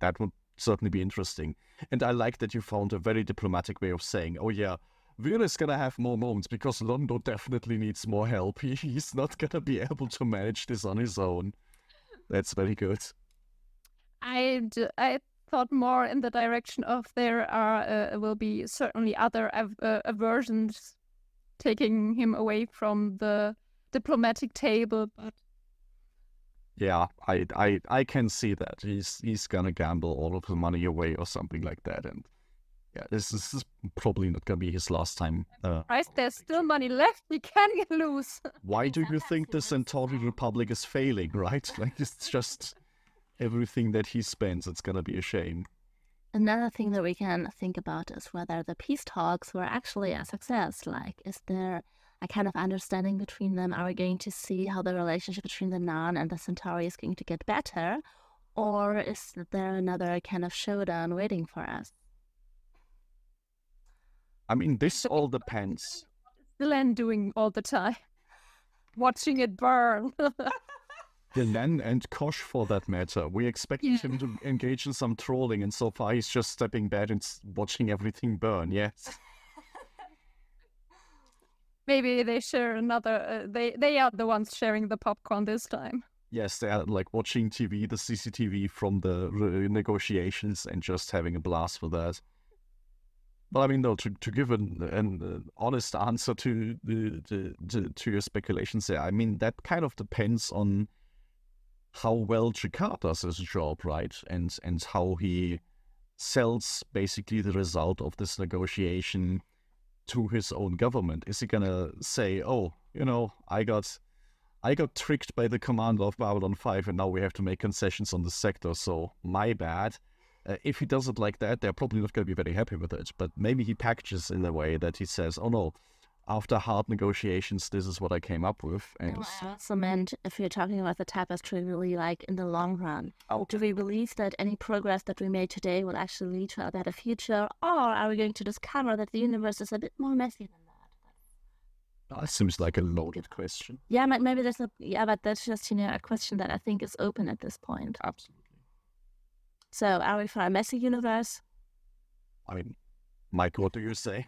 That would certainly be interesting. And I like that you found a very diplomatic way of saying, oh, yeah, Vir is going to have more moments because Londo definitely needs more help. (laughs) He, he's not going to be able to manage this on his own. That's very good. I, I thought more in the direction of there are uh, will be certainly other av- uh, aversions taking him away from the diplomatic table, but yeah, I I I can see that he's he's gonna gamble all of the money away or something like that, and yeah, this is, this is probably not gonna be his last time. Uh, Christ, there's still money left. We can (laughs) lose. Why do you think the Centauri Republic is failing? Right, (laughs) like it's just everything that he spends. It's gonna be a shame. Another thing that we can think about is whether the peace talks were actually a success. Like, is there a kind of understanding between them? Are we going to see how the relationship between the Narn and the Centauri is going to get better? Or is there another kind of showdown waiting for us? I mean, this all (laughs) depends. Delenn doing all the time? Watching it burn. (laughs) Delenn and Kosh, for that matter. We expected yeah. him to engage in some trolling, and so far he's just stepping back and watching everything burn, yes (laughs) maybe they share another. Uh, they they are the ones sharing the popcorn this time. Yes, they are like watching TV, the CCTV from the re- negotiations, and just having a blast with that. But I mean, though, to, to give an, an uh, honest answer to, the, to, to, your speculations there, I mean, that kind of depends on how well G'Kar does his job, right? And and how he sells basically the result of this negotiation to his own government? Is he gonna say, "Oh, you know, I got, I got tricked by the commander of Babylon Five, and now we have to make concessions on the sector, so my bad." Uh, if he does it like that, they're probably not going to be very happy with it. But maybe he packages in a way that he says, "Oh no, after hard negotiations, this is what I came up with. And well, I also meant if you're talking about the tapestry, really like in the long run. Oh. Do we believe that any progress that we made today will actually lead to a better future, or are we going to discover that the universe is a bit more messy than that? That seems like a loaded question. Yeah, maybe there's a yeah, but that's just you know a question that I think is open at this point. Absolutely. So, are we for a messy universe? I mean, Maike, what do you say?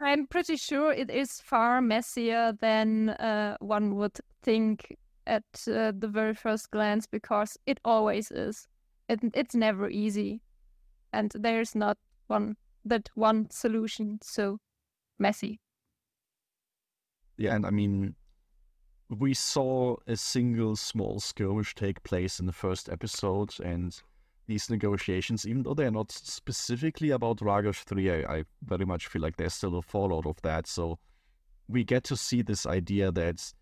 I'm pretty sure it is far messier than uh, one would think at uh, the very first glance because it always is. It, it's never easy, and there's not one that one solution so messy. Yeah, and I mean, we saw a single small skirmish take place in the first episode, and these negotiations, even though they're not specifically about Ragesh 3, I, I very much feel like there's still a fallout of that. So we get to see this idea that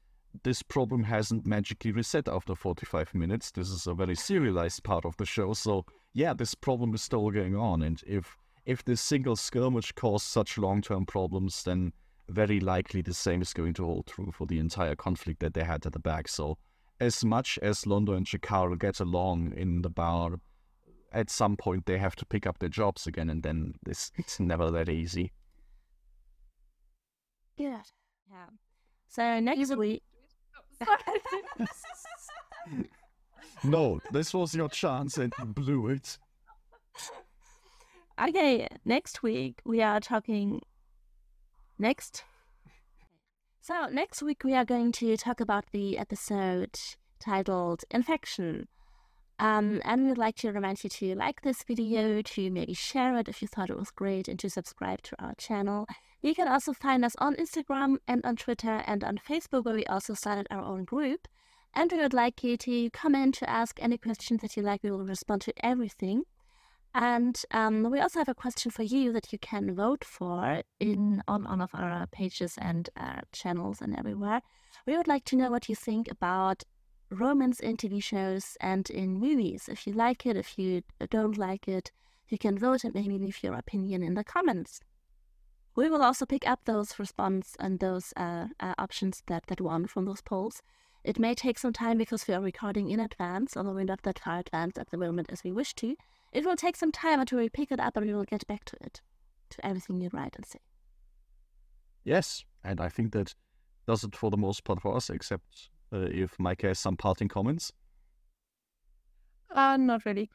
this problem hasn't magically reset after 45 minutes. This is a very serialized part of the show. So yeah, this problem is still going on. And if if this single skirmish caused such long-term problems, then very likely the same is going to hold true for the entire conflict that they had at the back. So, as much as Londo and G'Kar get along in the bar, at some point they have to pick up their jobs again, and then this it's never that easy. Good. Yeah. So next week. (laughs) (laughs) no, this was your chance and you blew it. Okay, next week we are talking next. So, next week we are going to talk about the episode titled Infection. Um, and we'd like to remind you to like this video, to maybe share it if you thought it was great, and to subscribe to our channel. You can also find us on Instagram and on Twitter and on Facebook, where we also started our own group. And we would like you to comment to ask any questions that you like. We will respond to everything. And um, we also have a question for you that you can vote for in on one of our pages and uh, channels and everywhere. We would like to know what you think about romance in TV shows and in movies. If you like it, if you don't like it, you can vote and maybe leave your opinion in the comments. We will also pick up those responses and those uh, uh, options that, that won from those polls. It may take some time because we are recording in advance, although we're not that far advanced at the moment as we wish to. It will take some time until we pick it up and we will get back to it, to everything you write and say. Yes, and I think that does it for the most part for us, except uh, if Maike has some parting comments. Uh, not really.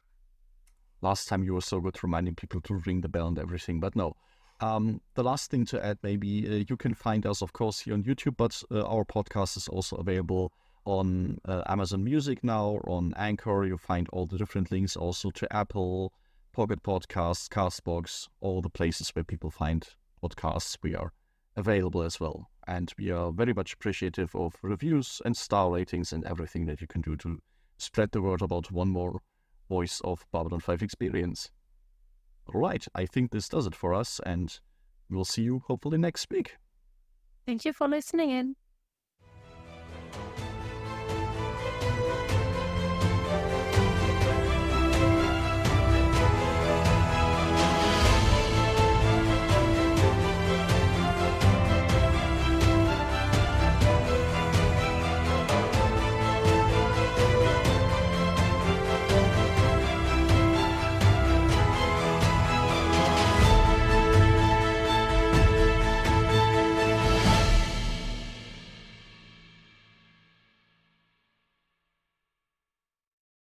Last time you were so good reminding people to ring the bell and everything, but no. Um, the last thing to add, maybe uh, you can find us, of course, here on YouTube, but uh, our podcast is also available on uh, Amazon Music now, on Anchor. You find all the different links also to Apple, Pocket Podcasts, Castbox, all the places where people find podcasts. We are available as well. And we are very much appreciative of reviews and star ratings and everything that you can do to spread the word about one more voice of Babylon 5 experience. All right, I think this does it for us, and we'll see you hopefully next week. Thank you for listening in.